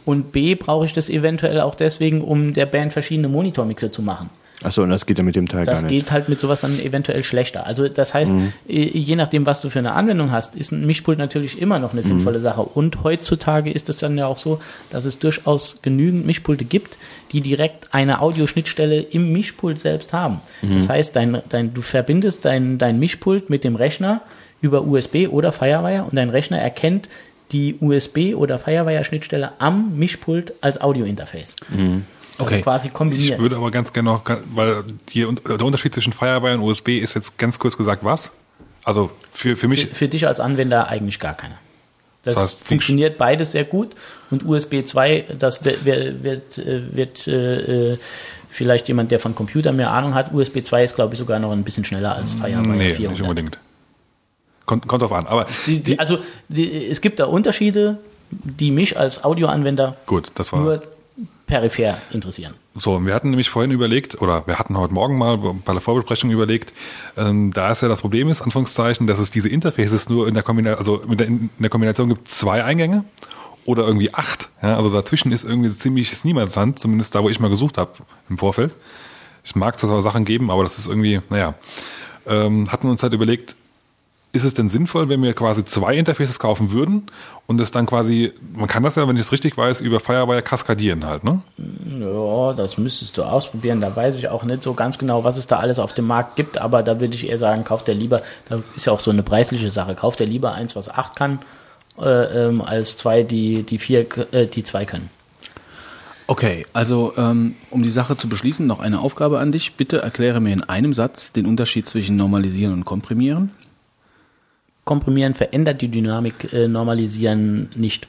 Speaker 3: Und B brauche ich das eventuell auch deswegen, um der Band verschiedene Monitormixe zu machen.
Speaker 5: Achso, und das geht ja mit dem Teil
Speaker 3: Das
Speaker 5: gar nicht.
Speaker 3: geht halt mit sowas dann eventuell schlechter. Also das heißt, äh, je nachdem, was du für eine Anwendung hast, ist ein Mischpult natürlich immer noch eine sinnvolle Sache. Und heutzutage ist es dann ja auch so, dass es durchaus genügend Mischpulte gibt, die direkt eine Audioschnittstelle im Mischpult selbst haben. Das heißt, dein, dein, du verbindest dein, dein Mischpult mit dem Rechner über USB oder Firewire und dein Rechner erkennt die USB- oder Firewire-Schnittstelle am Mischpult als Audiointerface. Also
Speaker 1: Okay.
Speaker 3: quasi
Speaker 4: Ich
Speaker 3: kombiniert.
Speaker 4: würde aber ganz gerne noch, weil die, der Unterschied zwischen Firewire und USB ist jetzt ganz kurz gesagt was? Also für, für mich,
Speaker 3: Für, für dich als Anwender eigentlich gar keiner. Das,
Speaker 4: Das heißt,
Speaker 3: funktioniert beides sehr gut und USB 2, das wird, wird, wird, äh, wird äh, äh, vielleicht jemand, der von Computer mehr Ahnung hat, USB 2 ist glaube ich sogar noch ein bisschen schneller als Firewire
Speaker 4: nee,
Speaker 3: 400.
Speaker 4: nicht unbedingt. Kommt, kommt drauf an. Aber
Speaker 3: Die, die, also die, es gibt da Unterschiede, die mich als Audioanwender
Speaker 4: gut, das war.
Speaker 3: nur peripher interessieren.
Speaker 4: So, wir hatten nämlich vorhin überlegt, oder wir hatten heute Morgen mal bei der Vorbesprechung überlegt, ähm, da es ja das Problem ist, Anführungszeichen, dass es diese Interfaces nur in der Kombination, also in der Kombination gibt zwei Eingänge oder irgendwie acht. Ja, also dazwischen ist irgendwie ziemlich Niemandsland, zumindest da, wo ich mal gesucht habe im Vorfeld. Ich mag zwar Sachen geben, aber das ist irgendwie, naja. Ähm, hatten uns halt überlegt, ist es denn sinnvoll, wenn wir quasi zwei Interfaces kaufen würden und es dann quasi, man kann das ja, wenn ich es richtig weiß, über Firewire kaskadieren halt, ne?
Speaker 3: Ja, das müsstest du ausprobieren. Da weiß ich auch nicht so ganz genau, was es da alles auf dem Markt gibt, aber da würde ich eher sagen, kauft der lieber, da ist ja auch so eine preisliche Sache, kauft der lieber eins, was acht kann, äh, ähm, als zwei, die, die vier, äh, die zwei können.
Speaker 1: Okay, also ähm, um die Sache zu beschließen, noch eine Aufgabe an dich. Bitte erkläre mir in einem Satz den Unterschied zwischen Normalisieren und Komprimieren.
Speaker 3: Komprimieren verändert die Dynamik, äh, normalisieren nicht.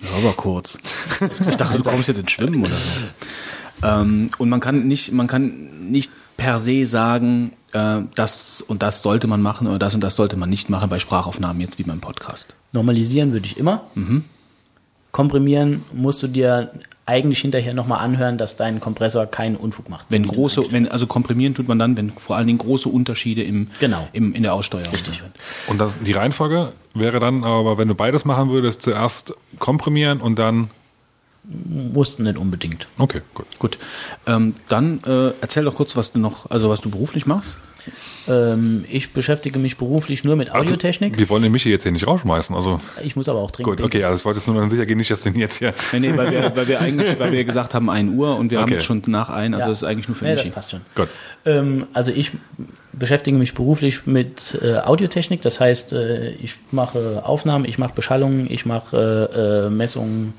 Speaker 1: Ja, aber kurz. Ich dachte, du kommst jetzt ins Schwimmen oder so. Ähm, und man kann nicht, man kann nicht per se sagen, äh, das und das sollte man machen oder das und das sollte man nicht machen bei Sprachaufnahmen jetzt wie beim Podcast.
Speaker 3: Normalisieren würde ich immer. Komprimieren musst du dir eigentlich hinterher nochmal anhören, dass dein Kompressor keinen Unfug macht.
Speaker 1: Wenn große, wenn also komprimieren tut man dann, wenn vor allen Dingen große Unterschiede im,
Speaker 3: Genau.
Speaker 1: im in der Aussteuerung sind.
Speaker 4: Und das, die Reihenfolge wäre dann aber, wenn du beides machen würdest, zuerst komprimieren und dann.
Speaker 3: musst du nicht unbedingt.
Speaker 4: Okay, gut.
Speaker 1: Gut, ähm, dann äh, erzähl doch kurz, was du noch, also was du beruflich machst.
Speaker 3: Ähm, ich beschäftige mich beruflich nur mit
Speaker 4: Also,
Speaker 3: Audiotechnik.
Speaker 4: wir wollen den Michi jetzt hier nicht rausschmeißen. Also
Speaker 3: ich muss aber auch trinken.
Speaker 4: gut, okay, also ich wollte jetzt nur dann sicher gehen, nicht, dass ihn jetzt hier.
Speaker 1: Nee, nee, weil wir, weil wir eigentlich, weil wir gesagt haben 1 Uhr und wir haben
Speaker 4: Okay.
Speaker 1: jetzt schon nach ein, also
Speaker 3: Ja.
Speaker 1: das ist eigentlich nur für
Speaker 3: Nee,
Speaker 1: mich.
Speaker 3: das passt schon.
Speaker 4: Gut.
Speaker 3: Ähm, also ich beschäftige mich beruflich mit äh, Audiotechnik, das heißt, äh, ich mache Aufnahmen, ich mache Beschallungen, ich mache äh, äh, Messungen,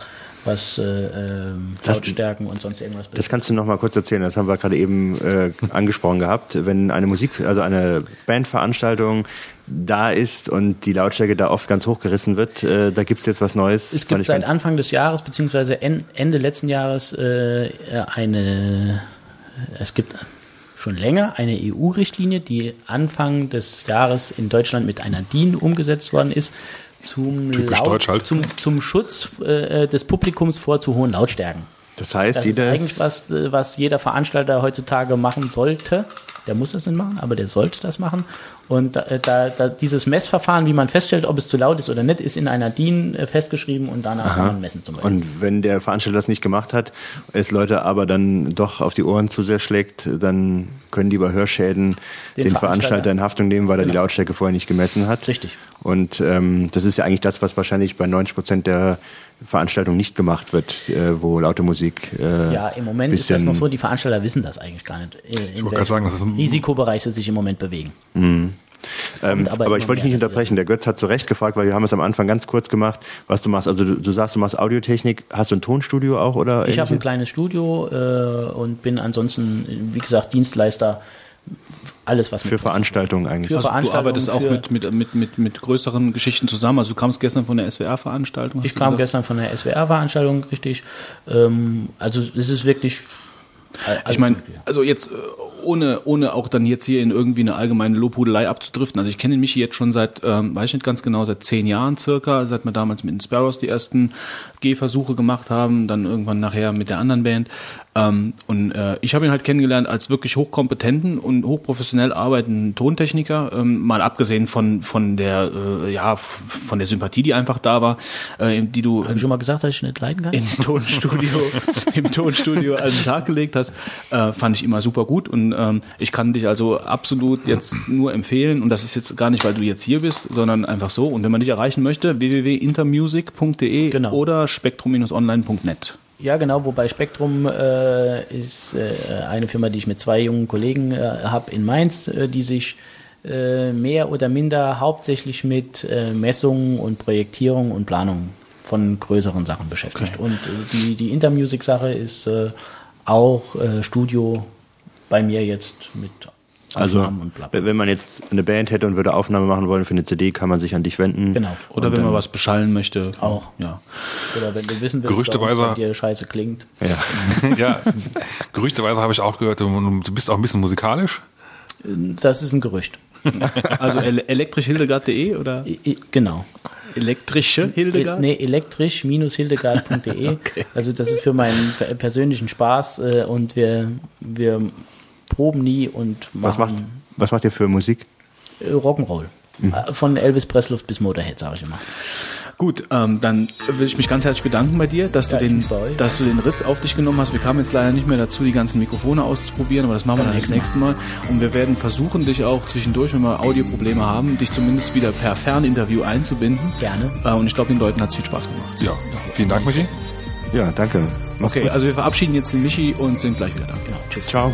Speaker 3: was äh, ähm,
Speaker 5: Das-
Speaker 3: Lautstärken und sonst irgendwas
Speaker 5: Das kannst du noch mal kurz erzählen. Das haben wir gerade eben äh, angesprochen gehabt. Wenn eine Musik, also eine Bandveranstaltung da ist und die Lautstärke da oft ganz hochgerissen wird, äh, da gibt's jetzt was Neues.
Speaker 3: Es gibt seit Anfang des Jahres, beziehungsweise en- Ende letzten Jahres, äh, eine, es gibt schon länger eine EU-Richtlinie, die Anfang des Jahres in Deutschland mit einer DIN umgesetzt worden ist, zum,
Speaker 4: Deutsch halt.
Speaker 3: zum, zum Schutz äh, des Publikums vor zu hohen Lautstärken.
Speaker 5: Das heißt,
Speaker 3: Das ist eigentlich was, äh, was jeder Veranstalter heutzutage machen sollte. Der muss das nicht machen, aber der sollte das machen. Und da, da, da dieses Messverfahren, wie man feststellt, ob es zu laut ist oder nicht, ist in einer DIN äh, festgeschrieben und danach kann man messen zum Beispiel.
Speaker 5: Und wenn der Veranstalter das nicht gemacht hat, es Leute aber dann doch auf die Ohren zu sehr schlägt, dann können die bei Hörschäden den,
Speaker 3: Den
Speaker 5: Veranstalter,
Speaker 3: Veranstalter
Speaker 5: in Haftung nehmen, weil er die
Speaker 3: Genau.
Speaker 5: Lautstärke vorher nicht gemessen hat.
Speaker 3: Richtig.
Speaker 5: Und ähm, das ist ja eigentlich das, was wahrscheinlich bei 90 Prozent der Veranstaltungen nicht gemacht wird, äh, wo laute Musik. Äh,
Speaker 3: ja, im Moment ist das noch so, die Veranstalter wissen das eigentlich gar nicht, äh, in
Speaker 4: wollte gerade sagen, das ist ein-
Speaker 3: Risikobereich sie sich im Moment bewegen.
Speaker 5: Ähm,
Speaker 3: Kommt
Speaker 5: aber,
Speaker 3: aber
Speaker 5: ich wollte dich nicht unterbrechen. Der Götz hat zu Recht gefragt, weil wir haben es am Anfang ganz kurz gemacht, was du machst. Also du, du sagst, du machst Audiotechnik. Hast du ein Tonstudio auch oder?
Speaker 3: Ich habe ein kleines Studio äh, und bin ansonsten, wie gesagt, Dienstleister. Alles, was
Speaker 5: für Veranstaltungen eigentlich.
Speaker 3: Für
Speaker 1: Also du
Speaker 3: Veranstaltungen
Speaker 1: arbeitest auch
Speaker 3: für-
Speaker 1: mit, mit, mit, mit, mit größeren Geschichten zusammen. Also du kamst gestern von der SWR-Veranstaltung.
Speaker 3: Ich
Speaker 1: du
Speaker 3: kam
Speaker 1: gesagt?
Speaker 3: gestern von der SWR-Veranstaltung, richtig. Ähm, also es ist wirklich.
Speaker 1: Ich meine, also jetzt äh, ohne, ohne auch dann jetzt hier in irgendwie eine allgemeine Lobhudelei abzudriften. Also ich kenne den Michi jetzt schon seit, ähm, weiß ich nicht ganz genau, seit zehn Jahren circa, seit wir damals mit den Sparrows die ersten Gehversuche gemacht haben, dann irgendwann nachher mit der anderen Band. Ähm, und äh, ich habe ihn halt kennengelernt als wirklich hochkompetenten und hochprofessionell arbeitenden Tontechniker, ähm, mal abgesehen von von der äh, ja von der Sympathie, die einfach da war, äh, die du
Speaker 3: ich schon mal gesagt, dass ich nicht leiden kann?
Speaker 1: im Tonstudio, [laughs] im Tonstudio an den Tag gelegt hast, äh, fand ich immer super gut und ähm, ich kann dich also absolut jetzt nur empfehlen und das ist jetzt gar nicht, weil du jetzt hier bist, sondern einfach so und wenn man dich erreichen möchte, www.intermusic.de
Speaker 3: Genau.
Speaker 1: oder spektrum-online.net.
Speaker 3: Ja, genau, wobei Spektrum äh, ist äh, eine Firma, die ich mit zwei jungen Kollegen äh, habe in Mainz, äh, die sich äh, mehr oder minder hauptsächlich mit äh, Messungen und Projektierung und Planung von größeren Sachen beschäftigt. Und äh, die, die Intermusic-Sache ist auch Studio bei mir jetzt mit
Speaker 5: Also,
Speaker 3: Aufnahmen und bla. bla.
Speaker 5: wenn man jetzt eine Band hätte und würde Aufnahme machen wollen für eine CD, kann man sich an dich wenden.
Speaker 3: Genau.
Speaker 1: Oder wenn man was beschallen möchte.
Speaker 3: Auch.
Speaker 1: Ja.
Speaker 3: Oder wenn du wissen willst,
Speaker 4: Gerüchteweise-
Speaker 3: bei dir scheiße klingt.
Speaker 5: Ja. [laughs]
Speaker 4: ja, gerüchteweise habe ich auch gehört, du, du bist auch ein bisschen musikalisch.
Speaker 3: Das ist ein Gerücht.
Speaker 1: Also ele elektrischhildegard.de oder
Speaker 3: genau.
Speaker 1: elektrische Hildegard?
Speaker 3: Nee, elektrisch-hildegard.de. [laughs] Also das ist für meinen per- persönlichen Spaß äh, und wir, wir proben nie und
Speaker 5: Was macht,
Speaker 3: machen
Speaker 5: was macht ihr für Musik?
Speaker 3: äh, Rock'n'Roll. Äh, Von Elvis Pressluft bis Motorhead, sage ich immer.
Speaker 1: Gut, ähm, dann will ich mich ganz herzlich bedanken bei dir, dass du,
Speaker 3: Ja, ich
Speaker 1: den, dass du den Ritt auf dich genommen hast. Wir kamen jetzt leider nicht mehr dazu, die ganzen Mikrofone auszuprobieren, aber das machen wir dann das nächste Mal. Und wir werden versuchen, dich auch zwischendurch, wenn wir Audioprobleme haben, dich zumindest wieder per Ferninterview einzubinden.
Speaker 3: Gerne.
Speaker 1: Äh, und ich glaube, den Leuten hat es viel Spaß gemacht.
Speaker 4: Ja, vielen Dank, Michi.
Speaker 5: Ja, danke. Mach's
Speaker 1: Okay,
Speaker 5: gut.
Speaker 1: also wir verabschieden jetzt den Michi und sind gleich wieder da.
Speaker 3: Genau. Tschüss.
Speaker 5: Ciao.